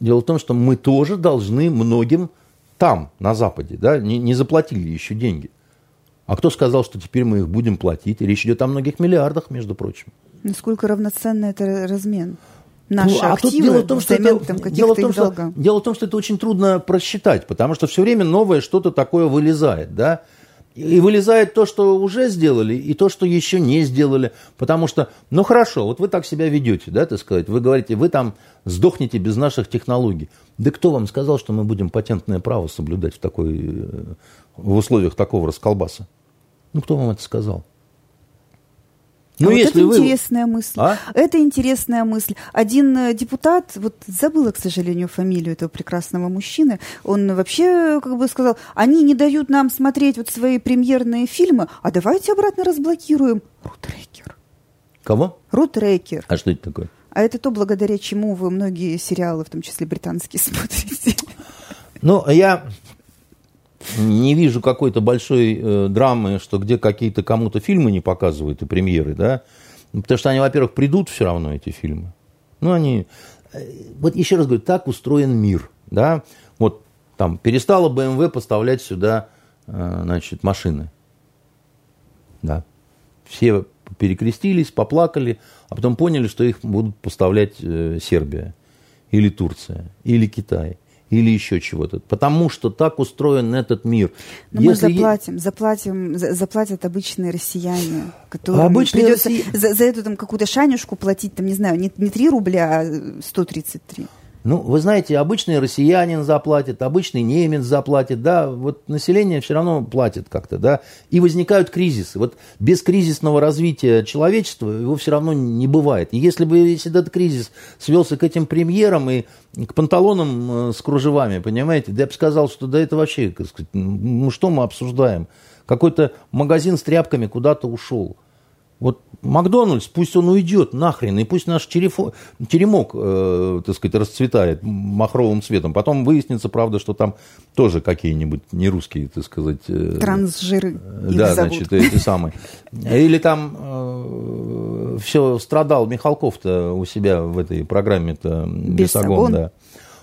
Дело в том, что мы тоже должны многим там, на Западе, да, не, не заплатили еще деньги. А кто сказал, что теперь мы их будем платить? Речь идет о многих миллиардах, между прочим. Насколько равноценный это размен? Наши ну, а активы тут дело в том, что это, дело в том, что, дело в том, что это очень трудно просчитать, потому что все время новое что-то такое вылезает, да. И вылезает то, что уже сделали, и то, что еще не сделали. Потому что, ну хорошо, вот вы так себя ведете, да, так сказать. Вы говорите, вы там сдохнете без наших технологий. Да кто вам сказал, что мы будем патентное право соблюдать в, такой, э, в условиях такого расколбаса? Ну, кто вам это сказал? Ну, а если вот это вы... интересная мысль. А? Это интересная мысль. Один э, депутат, вот забыла, к сожалению, фамилию этого прекрасного мужчины, он вообще как бы сказал, они не дают нам смотреть вот свои премьерные фильмы, а давайте обратно разблокируем Рутрекер. Кого? Рутрекер. А что это такое? А это то, благодаря чему вы многие сериалы, в том числе британские, смотрите. Ну, я не вижу какой-то большой э, драмы, что где какие-то кому-то фильмы не показывают и премьеры, да, потому что они, во-первых, придут все равно, эти фильмы. Ну, они... Э, вот еще раз говорю, так устроен мир, да. Вот там перестала BMW поставлять сюда, э, значит, машины. Да. Все перекрестились, поплакали, а потом поняли, что их будут поставлять э, Сербия или Турция или Китай или еще чего-то. Потому что так устроен этот мир. Но Если мы заплатим, заплатим, заплатят обычные россияне, которым обычные придется Россия... за, за эту там какую-то шанюшку платить, там, не знаю, не, не 3 рубля, а 133. Ну, вы знаете, обычный россиянин заплатит, обычный немец заплатит, да, вот население все равно платит как-то, да, и возникают кризисы. Вот без кризисного развития человечества его все равно не бывает. И если бы если этот кризис свелся к этим премьерам и к панталонам э, с кружевами, понимаете, да я бы сказал, что да это вообще, сказать, ну что мы обсуждаем? Какой-то магазин с тряпками куда-то ушел. Вот Макдональдс, пусть он уйдет нахрен, и пусть наш черефо, теремок, э, так сказать, расцветает махровым цветом. Потом выяснится, правда, что там тоже какие-нибудь нерусские, так сказать... Э, Трансжиры Да, зовут. значит, эти самые. Или там э, все страдал Михалков-то у себя в этой программе-то Бесогон, да.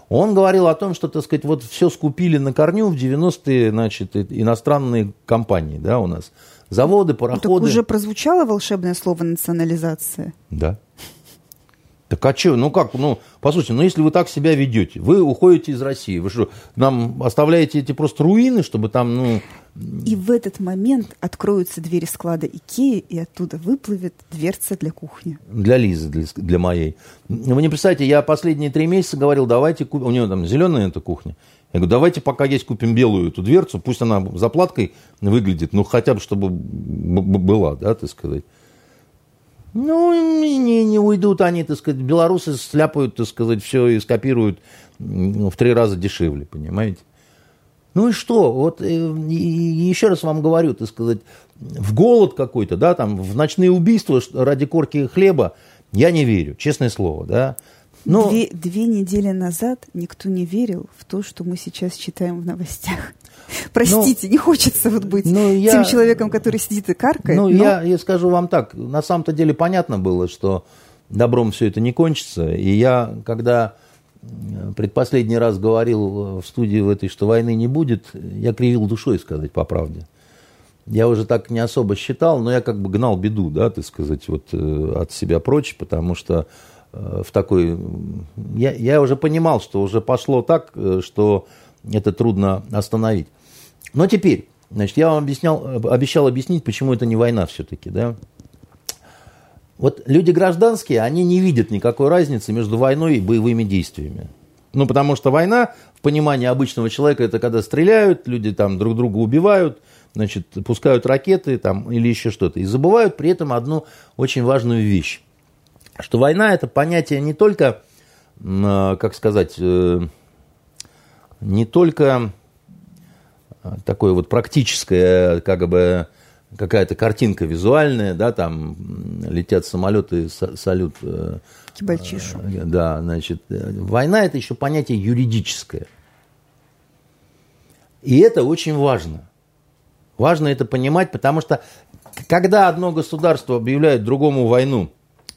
Он говорил о том, что, так сказать, вот все скупили на корню в 90-е, значит, иностранные компании, да, у нас заводы, пароходы. Ну, так уже прозвучало волшебное слово национализация. Да. Так а что, ну как, ну, послушайте, ну если вы так себя ведете, вы уходите из России, вы что, нам оставляете эти просто руины, чтобы там, ну... И в этот момент откроются двери склада Икеи, и оттуда выплывет дверца для кухни. Для Лизы, для, для моей. Вы не представляете, я последние три месяца говорил, давайте у нее там зеленая эта кухня, я говорю, давайте пока есть купим белую эту дверцу, пусть она заплаткой выглядит, ну хотя бы чтобы была, да, так сказать. Ну, не, не уйдут они, так сказать, белорусы сляпают, так сказать, все и скопируют в три раза дешевле, понимаете? Ну и что? Вот э, и, и еще раз вам говорю, так сказать, в голод какой-то, да, там, в ночные убийства ради корки хлеба, я не верю, честное слово, да. Но... Две, две недели назад никто не верил в то, что мы сейчас читаем в новостях. Простите, ну, не хочется вот быть ну, я, тем человеком, который сидит и каркает. Ну, но... я, я скажу вам так, на самом-то деле понятно было, что добром все это не кончится. И я, когда предпоследний раз говорил в студии в этой, что войны не будет, я кривил душой, сказать по правде. Я уже так не особо считал, но я как бы гнал беду, да, так сказать, вот э, от себя прочь, потому что Э, в такой... Я, я уже понимал, что уже пошло так, э, что это трудно остановить. Но теперь, значит, я вам объяснял, обещал объяснить, почему это не война все-таки, да. Вот люди гражданские, они не видят никакой разницы между войной и боевыми действиями. Ну, потому что война, в понимании обычного человека, это когда стреляют, люди там друг друга убивают, значит, пускают ракеты там, или еще что-то. И забывают при этом одну очень важную вещь. Что война – это понятие не только, а, как сказать, э, не только такое вот практическое, как бы, какая-то картинка визуальная, да, там летят самолеты, салют. Э, Кибальчишу. Э, да, значит, война – это еще понятие юридическое. И это очень важно. Важно это понимать, потому что когда одно государство объявляет другому войну,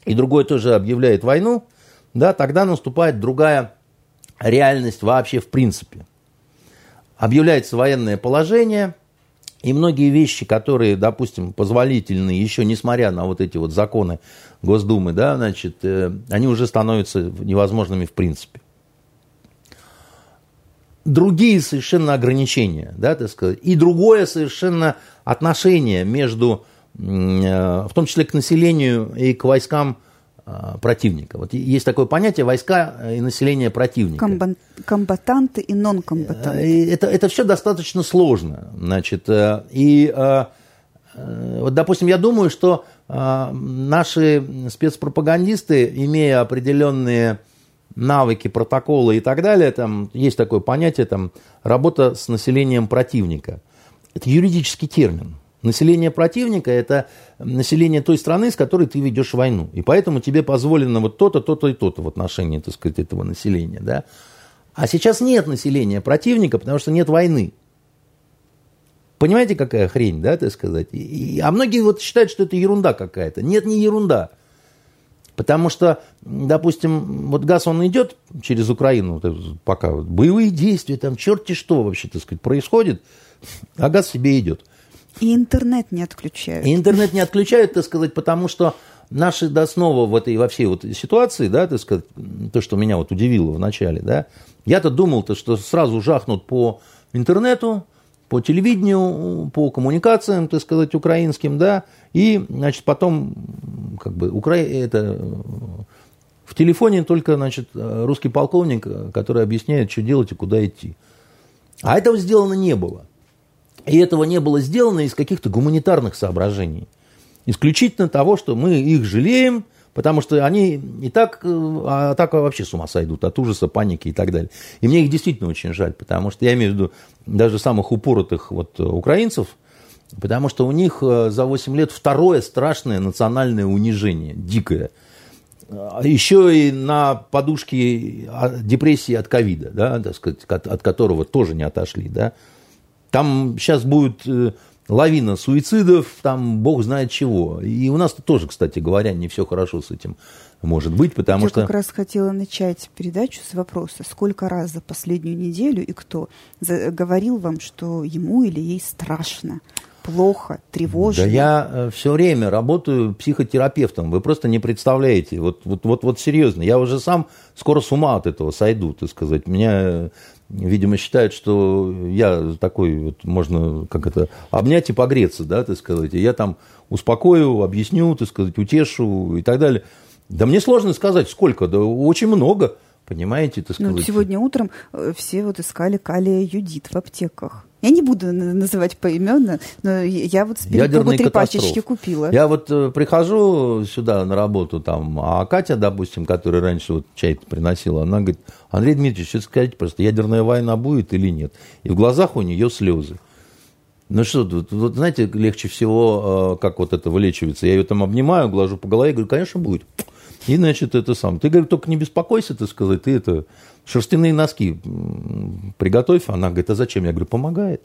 и другое тоже объявляет войну, да, тогда наступает другая реальность вообще в принципе. Объявляется военное положение, и многие вещи, которые, допустим, позволительны еще несмотря на вот эти вот законы Госдумы, да, значит, э, они уже становятся невозможными в принципе другие совершенно ограничения, да, так сказать, и другое совершенно отношение между, в том числе к населению и к войскам э, противника. Вот есть такое понятие войска и население противника. Комбат, комбатанты и нон-комбатанты. Это, это все достаточно сложно. Значит, э, и вот, допустим, я думаю, что наши спецпропагандисты, имея определенные навыки, протоколы и так далее, там есть такое понятие, там, работа с населением противника. Это юридический термин. Население противника – это население той страны, с которой ты ведешь войну. И поэтому тебе позволено вот то-то, то-то и то-то в отношении, так сказать, этого населения. Да? А сейчас нет населения противника, потому что нет войны. Понимаете, какая хрень, да, так сказать? И, а многие вот считают, что это ерунда какая-то. Нет, не ерунда. Потому что, допустим, вот газ, он идет через Украину, пока вот, боевые действия, там черти что вообще, так сказать, происходит, а газ себе идет. И интернет не отключают. И интернет не отключают, так сказать, потому что наши до снова в этой, во всей вот ситуации, да, так сказать, то, что меня вот удивило в начале, да, я-то думал-то, что сразу жахнут по интернету, по телевидению, по коммуникациям, так сказать, украинским, да, и, значит, потом, как бы, Укра... это в телефоне только, значит, русский полковник, который объясняет, что делать и куда идти. А этого сделано не было. И этого не было сделано из каких-то гуманитарных соображений. Исключительно того, что мы их жалеем, Потому что они и так, э, а так вообще с ума сойдут от ужаса, паники и так далее. И мне их действительно очень жаль, потому что я имею в виду даже самых упоротых вот украинцев, потому что у них э, за 8 лет второе страшное национальное унижение, дикое. А Еще и на подушке а, депрессии от ковида, да, так сказать, от которого тоже не отошли. Да. Там сейчас будет э, лавина суицидов, там бог знает чего. И у нас тоже, кстати говоря, не все хорошо с этим может быть, потому Я что... Я как раз хотела начать передачу с вопроса, сколько раз за последнюю неделю и кто говорил вам, что ему или ей страшно, плохо, тревожно? Да я э, все время работаю психотерапевтом, вы просто не представляете. Вот, вот, вот, вот серьезно, я уже сам скоро с ума от этого сойду, так сказать. Меня видимо, считают, что я такой, вот, можно, как это, обнять и погреться, да, так сказать. И я там успокою, объясню, так сказать, утешу и так далее. Да мне сложно сказать, сколько, да очень много, понимаете, так ну, сказать. Ну, сегодня утром э, все вот искали калия юдит в аптеках. Я не буду называть поименно, но я вот перепугу три пачечки купила. Я вот э, прихожу сюда на работу, там, а Катя, допустим, которая раньше вот чай приносила, она говорит, Андрей Дмитриевич, что сказать просто, ядерная война будет или нет? И в глазах у нее слезы. Ну что, вот, вот знаете, легче всего, э, как вот это вылечивается. Я ее там обнимаю, глажу по голове, говорю, конечно, будет. И, значит, это сам. Ты, говорит, только не беспокойся, ты сказать, ты это шерстяные носки приготовь. Она говорит, а зачем? Я говорю, помогает.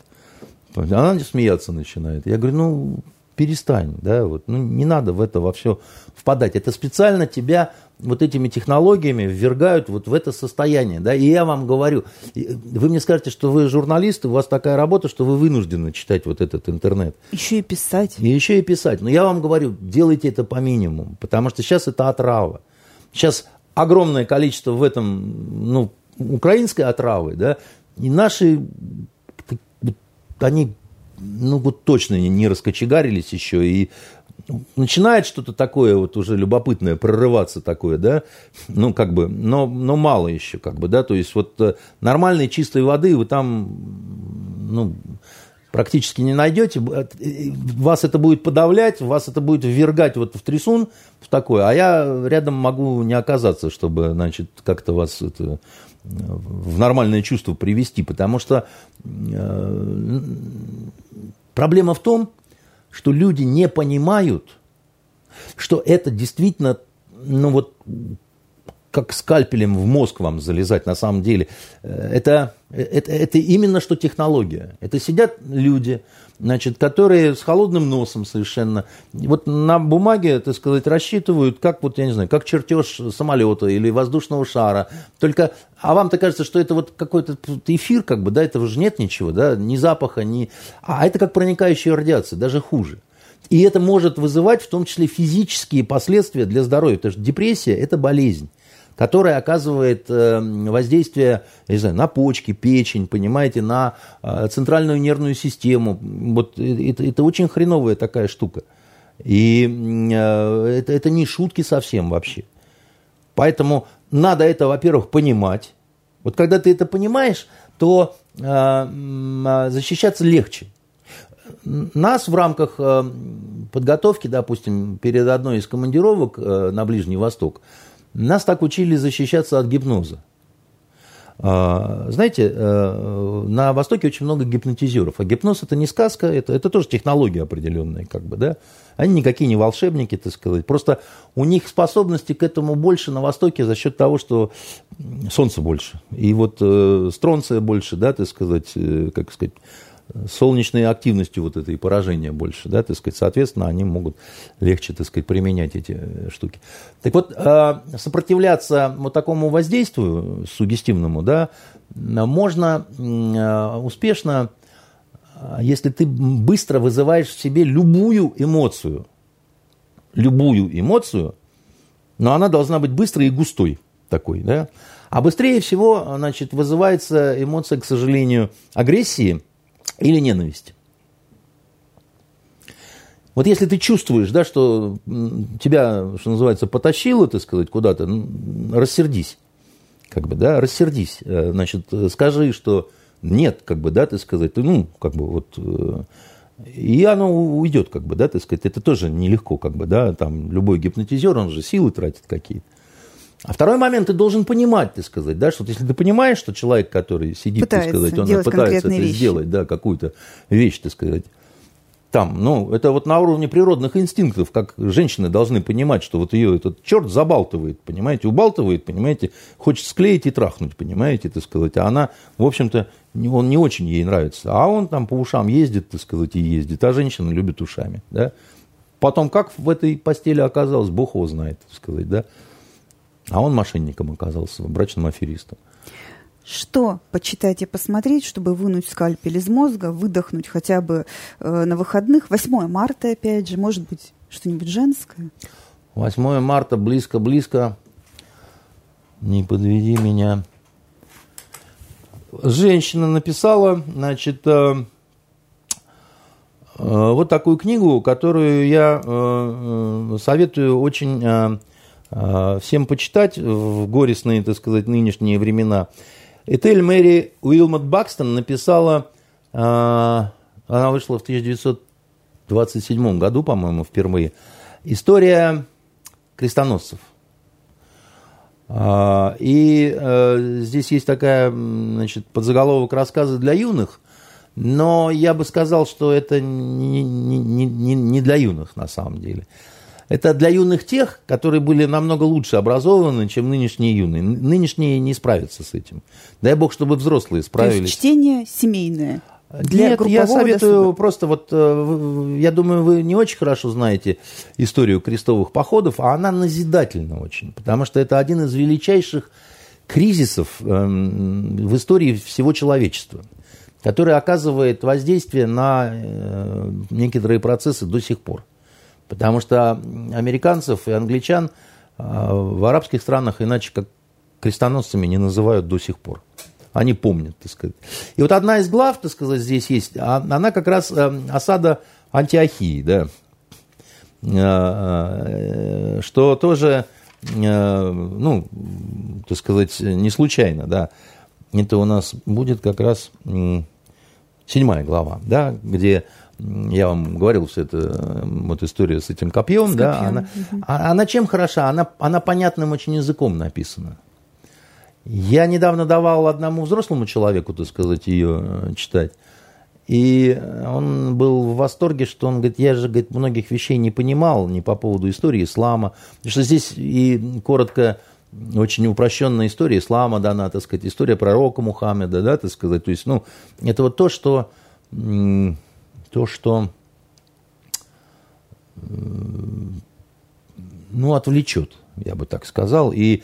Она смеяться начинает. Я говорю, ну, перестань, да, вот, ну, не надо в это во все впадать. Это специально тебя вот этими технологиями ввергают вот в это состояние, да, и я вам говорю, вы мне скажете, что вы журналист, у вас такая работа, что вы вынуждены читать вот этот интернет. Еще и писать. И еще и писать. Но я вам говорю, делайте это по минимуму, потому что сейчас это отрава. Сейчас огромное количество в этом, ну, украинской отравы, да, и наши, они, ну, вот точно не раскочегарились еще, и начинает что-то такое вот уже любопытное прорываться такое, да, ну, как бы, но, но мало еще, как бы, да, то есть вот э, нормальной чистой воды вы там, ну, практически не найдете, э, вас это будет подавлять, вас это будет ввергать вот в трясун, в такое, а я рядом могу не оказаться, чтобы, значит, как-то вас это, в нормальное чувство привести, потому что э, проблема в том, что люди не понимают, что это действительно, ну вот, как скальпелем в мозг вам залезать на самом деле. Э, это, это, это именно что технология. Это сидят люди, значит, которые с холодным носом совершенно, вот на бумаге, так сказать, рассчитывают, как вот, я не знаю, как чертеж самолета или воздушного шара. Только, а вам-то кажется, что это вот какой-то эфир, как бы, да, этого же нет ничего, да, ни запаха, ни... А это как проникающая радиация, даже хуже. И это может вызывать в том числе физические последствия для здоровья, потому что депрессия – это болезнь которая оказывает э, воздействие не знаю, на почки, печень, понимаете, на э, центральную нервную систему. Вот это, это очень хреновая такая штука. И э, это, это не шутки совсем вообще. Поэтому надо это, во-первых, понимать. Вот когда ты это понимаешь, то защищаться легче. Нас в рамках подготовки, допустим, перед одной из командировок на Ближний Восток, нас так учили защищаться от гипноза. А, знаете, э, на Востоке очень много гипнотизеров, а гипноз это не сказка, это, это тоже технология определенная, как бы, да. Они никакие не волшебники, так сказать. Просто у них способности к этому больше на Востоке за счет того, что солнца больше. И вот э, стронция больше, да, так сказать, э, как сказать, солнечной активностью вот этой поражения больше, да, так сказать, соответственно, они могут легче, так сказать, применять эти э, штуки. Так вот, э, сопротивляться вот такому воздействию сугестивному, да, можно э, успешно, если ты быстро вызываешь в себе любую эмоцию, любую эмоцию, но она должна быть быстрой и густой такой, да, а быстрее всего, значит, вызывается эмоция, к сожалению, агрессии – или ненависть. Вот если ты чувствуешь, да, что тебя, что называется, потащило, так сказать, куда-то, рассердись. Как бы, да, рассердись. Э, значит, скажи, что нет, как бы, да, ты сказать, ну, как бы, вот, э, и оно уйдет, как бы, да, ты сказать, это тоже нелегко, как бы, да, там, любой гипнотизер, он же силы тратит какие-то. А второй момент, ты должен понимать, ты сказать, да, что если ты понимаешь, что человек, который сидит, пытается ты сказать, он пытается это вещи. сделать, да, какую-то вещь, ты сказать, там, ну, это вот на уровне природных инстинктов, как женщины должны понимать, что вот ее этот черт забалтывает, понимаете, убалтывает, понимаете, хочет склеить и трахнуть, понимаете, так сказать, а она, в общем-то, он не очень ей нравится, а он там по ушам ездит, так сказать, и ездит, а женщина любит ушами, да. Потом, как в этой постели оказалось, Бог его знает, так сказать, да. А он мошенником оказался, брачным аферистом. Что почитать и посмотреть, чтобы вынуть скальпель из мозга, выдохнуть хотя бы э, на выходных? 8 марта, опять же, может быть, что-нибудь женское? 8 марта, близко-близко. Не подведи меня. Женщина написала, значит, э, э, вот такую книгу, которую я э, э советую очень э, всем почитать в горестные, так сказать, нынешние времена. Этель Мэри Уилмот Бакстон написала, а, она вышла в 1927 году, по-моему, впервые, «История крестоносцев». А, и здесь есть такая, значит, подзаголовок рассказы для юных, но я бы сказал, что это не, не, не для юных на самом деле. Это для юных тех, которые были намного лучше образованы, чем нынешние юные. Нынешние не справятся с этим. Дай бог, чтобы взрослые справились. То есть чтение семейное. Для Нет, я советую досуга. просто вот, э, я думаю, вы не очень хорошо знаете историю крестовых походов, а она назидательна очень, потому что это один из величайших кризисов эм, в истории всего человечества, который оказывает воздействие на э, некоторые процессы до сих пор. Потому что американцев и англичан а, в арабских странах иначе как крестоносцами не называют до сих пор. Они помнят, так сказать. И вот одна из глав, так сказать, здесь есть, а, она как раз э, осада Антиохии, да. что тоже, ну, так сказать, не случайно, да, это у нас будет как раз седьмая глава, да, где я вам говорил, все это вот история с этим копьем, с да, копьем. Она, угу. она чем хороша? Она, она понятным очень языком написана. Я недавно давал одному взрослому человеку, так сказать, ее э, читать. И он был в восторге, что он говорит, я же говорит, многих вещей не понимал, не по поводу истории ислама. Потому что здесь и коротко очень упрощенная история ислама дана, так сказать, история пророка Мухаммеда, да, так сказать. То есть, ну, это вот то, что, то, что ну, отвлечет, я бы так сказал. И,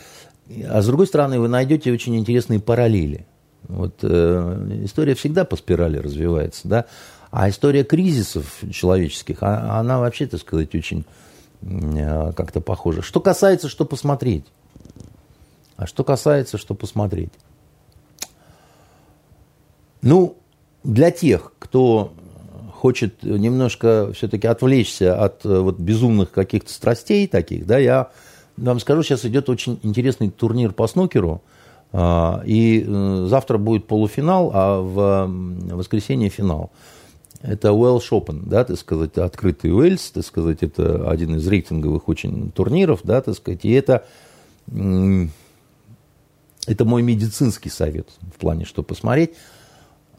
а с другой стороны, вы найдете очень интересные параллели. Вот э, история всегда по спирали развивается, да, а история кризисов человеческих, а, она вообще, так сказать, очень э, как-то похожа. Что касается, что посмотреть. А что касается, что посмотреть. Ну, для тех, кто хочет немножко все-таки отвлечься от э, вот безумных каких-то страстей таких, да, я вам скажу, сейчас идет очень интересный турнир по снукеру, а, и э, завтра будет полуфинал, а в воскресенье финал. Это Уэлш Open, да, так сказать, открытый Уэльс, так сказать, это один из рейтинговых очень турниров, да, так сказать, и это это мой медицинский совет в плане, что посмотреть.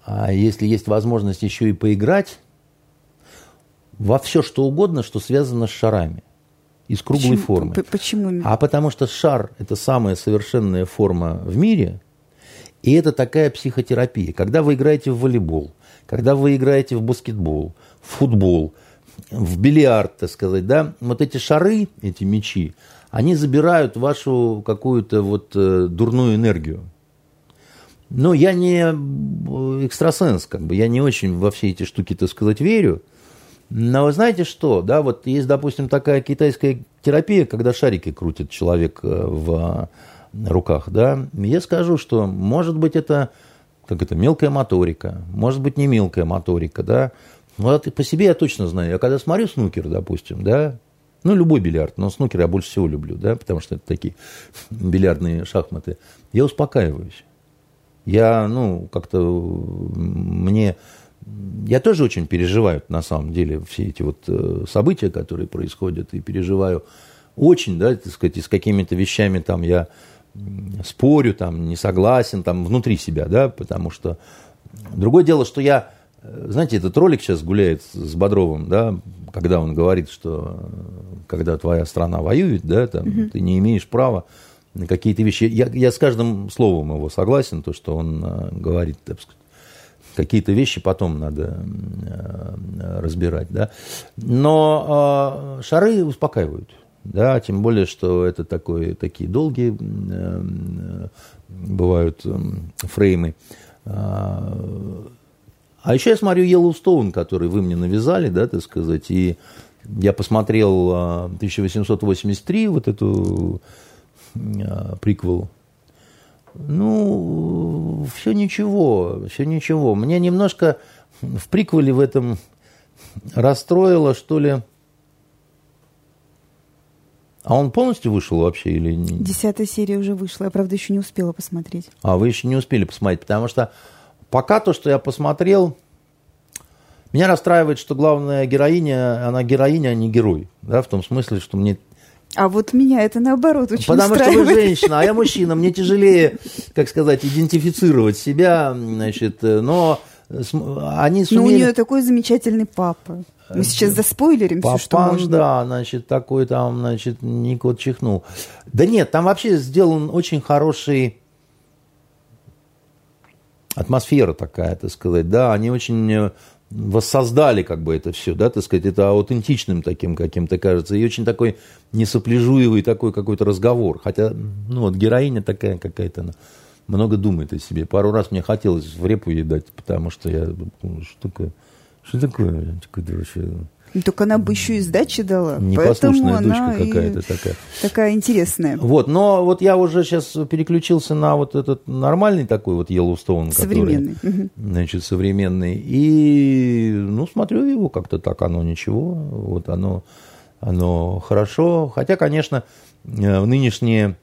А если есть возможность еще и поиграть во все, что угодно, что связано с шарами из круглой почему, формы. Почему? А потому что шар – это самая совершенная форма в мире, и это такая психотерапия. Когда вы играете в волейбол, когда вы играете в баскетбол, в футбол, в бильярд, так сказать, да, вот эти шары, эти мячи, они забирают вашу какую-то вот э, дурную энергию. Но я не э, экстрасенс, как бы, я не очень во все эти штуки, так сказать, верю. Но вы знаете что, да, вот есть, допустим, такая китайская терапия, когда шарики крутит человек э, в руках, да, я скажу, что, может быть, это, как это, мелкая моторика, может быть, не мелкая моторика, да, вот по себе я точно знаю, я когда смотрю снукер, допустим, да, ну, любой бильярд, но снукер я больше всего люблю, да, потому что это такие бильярдные шахматы. Я успокаиваюсь. Я, ну, как-то мне... Я тоже очень переживаю, на самом деле, все эти вот э, события, которые происходят, и переживаю очень, да, так сказать, и с какими-то вещами там я спорю, там, не согласен, там, внутри себя, да, потому что... Другое дело, что я знаете, этот ролик сейчас гуляет с Бодровым, да, когда он говорит, что э, когда твоя страна воюет, да, там, угу. ты не имеешь права на какие-то вещи. Я, я с каждым словом его согласен, то, что он э, говорит, так сказать, какие-то вещи потом надо э, разбирать, да. Но э, шары успокаивают, да, тем более, что это такой, такие долгие э, бывают фреймы. А еще я смотрю Йеллоустоун, который вы мне навязали, да, так сказать, и я посмотрел 1883, а, вот эту а, приквел. Ну, все ничего, все ничего. Мне немножко в приквеле в этом расстроило, что ли. А он полностью вышел вообще или не? Десятая серия уже вышла, я, правда, еще не успела посмотреть. А, вы еще не успели посмотреть, потому что Пока то, что я посмотрел, меня расстраивает, что главная героиня, она героиня, а не герой. Да, в том смысле, что мне а вот меня это наоборот очень Потому что вы женщина, а я мужчина, мне тяжелее, как сказать, идентифицировать себя, значит, но они сумели... Ну, у нее такой замечательный папа. Мы сейчас заспойлерим Папан, все, что можно. да, значит, такой там, значит, Никот чихнул. Да нет, там вообще сделан очень хороший атмосфера такая, так сказать, да, они очень э, воссоздали как бы это все, да, так сказать, это аутентичным таким каким-то кажется, и очень такой несопляжуевый такой какой-то разговор, хотя, ну вот героиня такая какая-то, она много думает о себе, пару раз мне хотелось в репу ей дать, потому что я, что такое, что такое, такое вообще ну, только она бы еще и сдачи дала. Непослушная дочка какая-то такая. Такая интересная. Вот, но вот я уже сейчас переключился на вот этот нормальный такой вот Йеллоустоун. Современный. Который, значит, современный. И, ну, смотрю его как-то так, оно ничего. Вот оно оно хорошо. Хотя, конечно, э, нынешние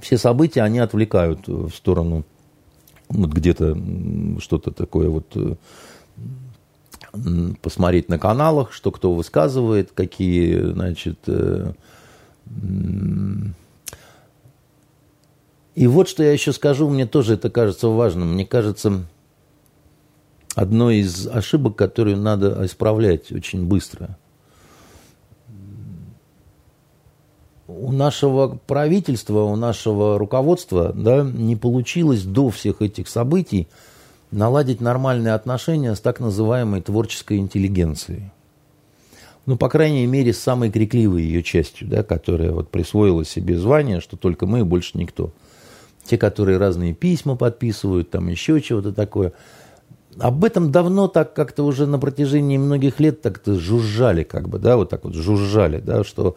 все события, они отвлекают в сторону вот где-то что-то такое вот э, посмотреть на каналах, что кто высказывает, какие, значит, э, и вот что я еще скажу, мне тоже это кажется важным. Мне кажется, одной из ошибок, которую надо исправлять очень быстро. У нашего правительства, у нашего руководства да, не получилось до всех этих событий наладить нормальные отношения с так называемой творческой интеллигенцией. Ну, по крайней мере, с самой крикливой ее частью, да, которая вот присвоила себе звание, что только мы и больше никто. Те, которые разные письма подписывают, там еще чего-то такое. Об этом давно так как-то уже на протяжении многих лет так-то жужжали, как бы, да, вот так вот жужжали, да, что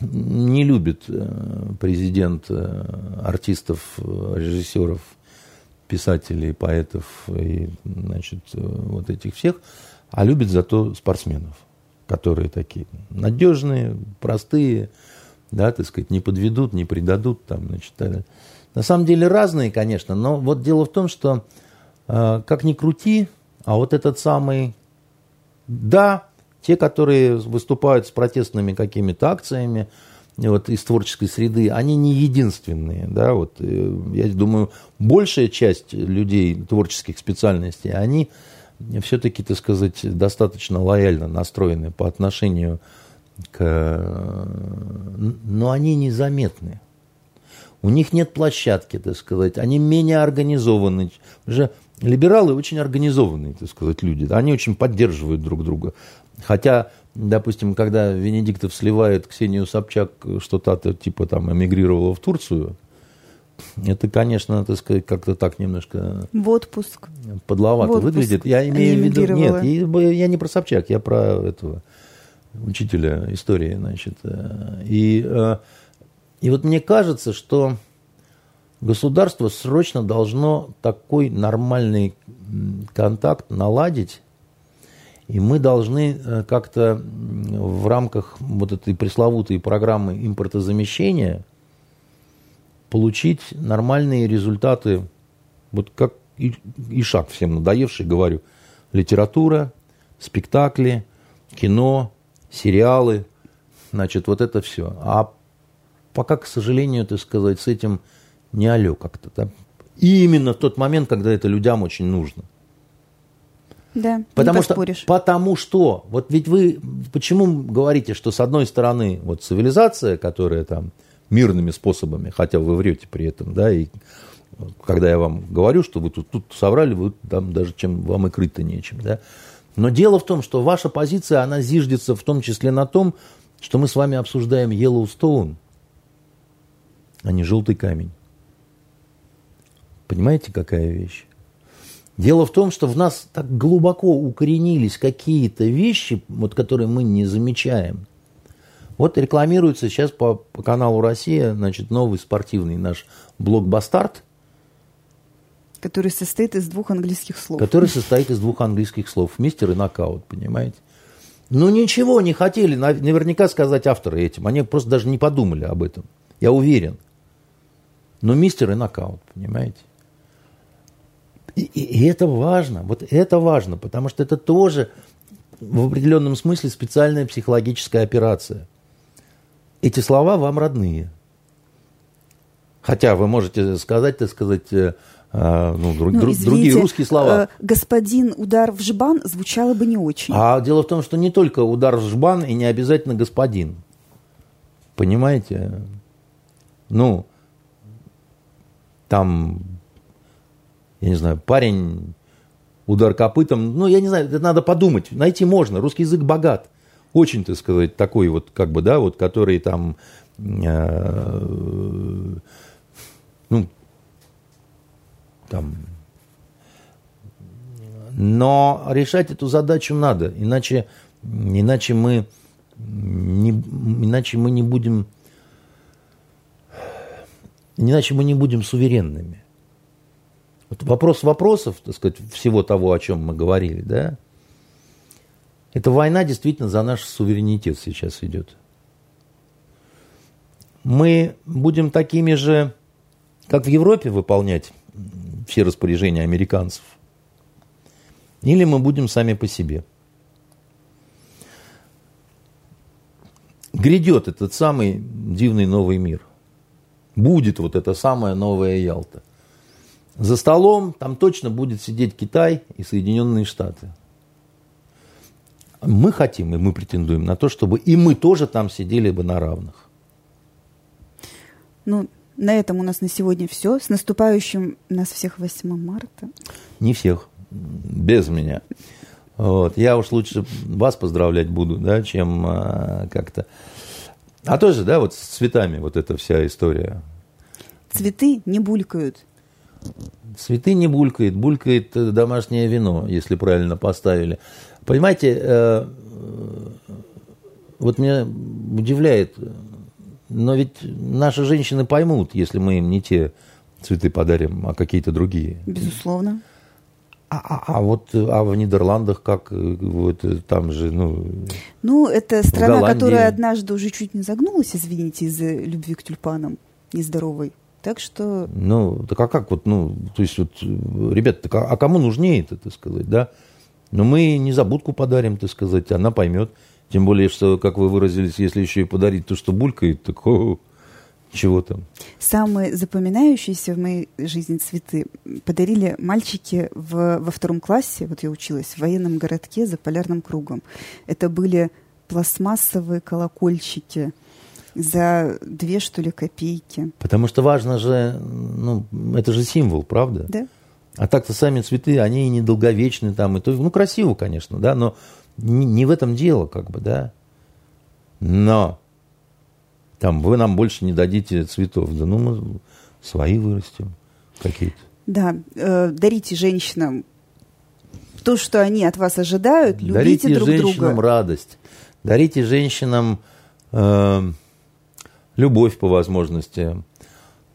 не любит э, президент э, артистов, э, режиссеров, писателей, поэтов и, значит, вот этих всех, а любит зато спортсменов, которые такие надежные, простые, да, так сказать, не подведут, не предадут, там, значит, на самом деле разные, конечно, но вот дело в том, что как ни крути, а вот этот самый, да, те, которые выступают с протестными какими-то акциями, вот, из творческой среды, они не единственные. Да, вот, э, я думаю, большая часть людей творческих специальностей, они все-таки, так сказать, достаточно лояльно настроены по отношению к... Но они незаметны. У них нет площадки, так сказать, они менее организованы. Уже либералы очень организованные, так сказать, люди. Они очень поддерживают друг друга. Хотя допустим, когда Венедиктов сливает Ксению Собчак, что то типа там эмигрировала в Турцию, это, конечно, так сказать, как-то так немножко... В отпуск. Подловато в отпуск выглядит. Я имею в виду... Нет, я не про Собчак, я про этого учителя истории, значит. И, э, и вот мне кажется, что государство срочно должно такой нормальный контакт наладить и мы должны э, как-то в рамках вот этой пресловутой программы импортозамещения получить нормальные результаты, вот как и, и шаг всем надоевший, говорю, литература, спектакли, кино, сериалы, значит, вот это все. А пока, к сожалению, так сказать, с этим не алё как-то. Да? И именно в тот момент, когда это людям очень нужно – да, потому что, потому что, вот ведь вы почему говорите, что с одной стороны вот цивилизация, которая там мирными способами, хотя вы врете при этом, да, и когда я вам говорю, что вы тут, тут соврали, вы там даже чем вам и крыть-то нечем, да. Но дело в том, что ваша позиция, она зиждется в том числе на том, что мы с вами обсуждаем Yellowstone, а не желтый камень. Понимаете, какая вещь? Дело в том, что в нас так глубоко укоренились какие-то вещи, вот, которые мы не замечаем. Вот рекламируется сейчас по, по каналу «Россия» значит, новый спортивный наш блок «Бастард». Который состоит из двух английских слов. Который состоит из двух английских слов. Мистер и нокаут, понимаете? Ну, ничего не хотели наверняка сказать авторы этим. Они просто даже не подумали об этом. Я уверен. Но мистер и нокаут, понимаете? И, и это важно, вот это важно, потому что это тоже в определенном смысле специальная психологическая операция. Эти слова вам родные. Хотя вы можете сказать, так сказать, э, а, ну, друг, ну, извините, другие русские слова. Э, господин удар в жбан звучало бы не очень. А дело в том, что не только удар в жбан и не обязательно господин. Понимаете? Ну, там я не знаю, парень, удар копытом, ну, я не знаю, это надо подумать, найти можно, русский язык богат, очень, так сказать, такой вот, как бы, да, вот, который там, э, ну, там, но решать эту задачу надо, иначе, иначе мы не, иначе мы не будем, иначе мы не будем суверенными. Вот вопрос вопросов, так сказать, всего того, о чем мы говорили, да, эта война действительно за наш суверенитет сейчас идет. мы будем такими же, как в Европе, выполнять все распоряжения американцев, или мы будем сами по себе. Грядет этот самый дивный новый мир. Будет вот эта самая новая Ялта. За столом там точно будет сидеть Китай и Соединенные Штаты. Мы хотим и мы претендуем на то, чтобы и мы тоже там сидели бы на равных. Ну, на этом у нас на сегодня все. С наступающим нас всех 8 марта. Не всех, без меня. Вот. Я уж лучше вас поздравлять буду, да, чем а, как-то. А тоже, да, вот с цветами вот эта вся история. Цветы не булькают. Цветы не булькает, булькает домашнее вино, если правильно поставили. Понимаете, э, вот меня удивляет, но ведь наши женщины поймут, если мы им не те цветы подарим, а какие-то другие. Безусловно. А, а, а вот а в Нидерландах как вот там же ну ну это страна которая однажды уже чуть не загнулась извините из-за любви к тюльпанам нездоровой так что ну так а как вот ну то есть вот ребята так, а, а кому нужнее это так сказать да но мы не забудку подарим так сказать она поймет тем более, что, как вы выразились, если еще и подарить то, что булькает, так о, чего там. Самые запоминающиеся в моей жизни цветы подарили мальчики в, во втором классе, вот я училась, в военном городке за полярным кругом. Это были пластмассовые колокольчики за две, что ли, копейки. Потому что важно же, ну, это же символ, правда? Да. А так-то сами цветы, они и недолговечны там, и то, ну, красиво, конечно, да, но не в этом дело, как бы, да. Но там вы нам больше не дадите цветов. Да ну мы свои вырастим какие-то. Да, э, дарите женщинам то, что они от вас ожидают, любите дарите друг друга. Дарите женщинам радость, дарите женщинам э, любовь по возможности.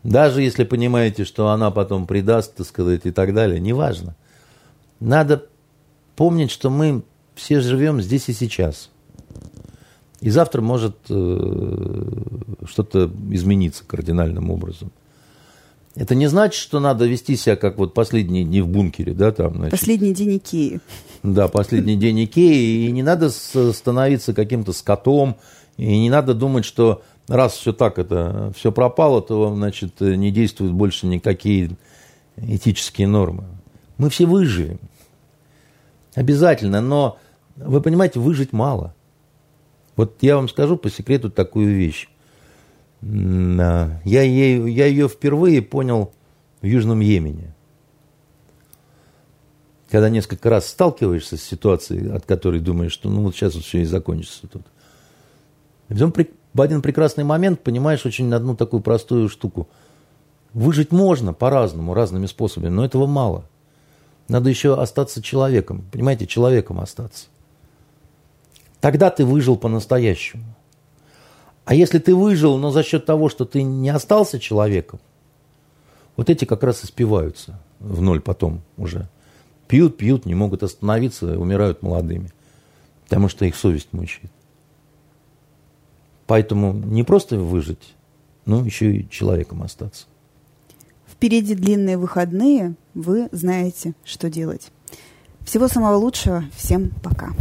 Даже если понимаете, что она потом предаст, так сказать, и так далее, неважно. Надо помнить, что мы все живем здесь и сейчас. И завтра может э, что-то измениться кардинальным образом. Это не значит, что надо вести себя как вот последние дни в бункере, да, там. Значит. Последний день Икеи. Да, последний день Икеи. И не надо становиться каким-то скотом. И не надо думать, что раз все так это, все пропало, то, значит, не действуют больше никакие этические нормы. Мы все выживем. Обязательно, но вы понимаете, выжить мало. Вот я вам скажу по секрету такую вещь. Я, ею, я ее впервые понял в Южном Йемене. Когда несколько раз сталкиваешься с ситуацией, от которой думаешь, что ну вот сейчас вот все и закончится тут. И потом в один прекрасный момент понимаешь очень одну такую простую штуку. Выжить можно по-разному, разными способами, но этого мало. Надо еще остаться человеком. Понимаете, человеком остаться. Тогда ты выжил по-настоящему. А если ты выжил, но за счет того, что ты не остался человеком, вот эти как раз и спиваются в ноль потом уже. Пьют, пьют, не могут остановиться, умирают молодыми. Потому что их совесть мучает. Поэтому не просто выжить, но еще и человеком остаться. Впереди длинные выходные, вы знаете, что делать. Всего самого лучшего, всем пока.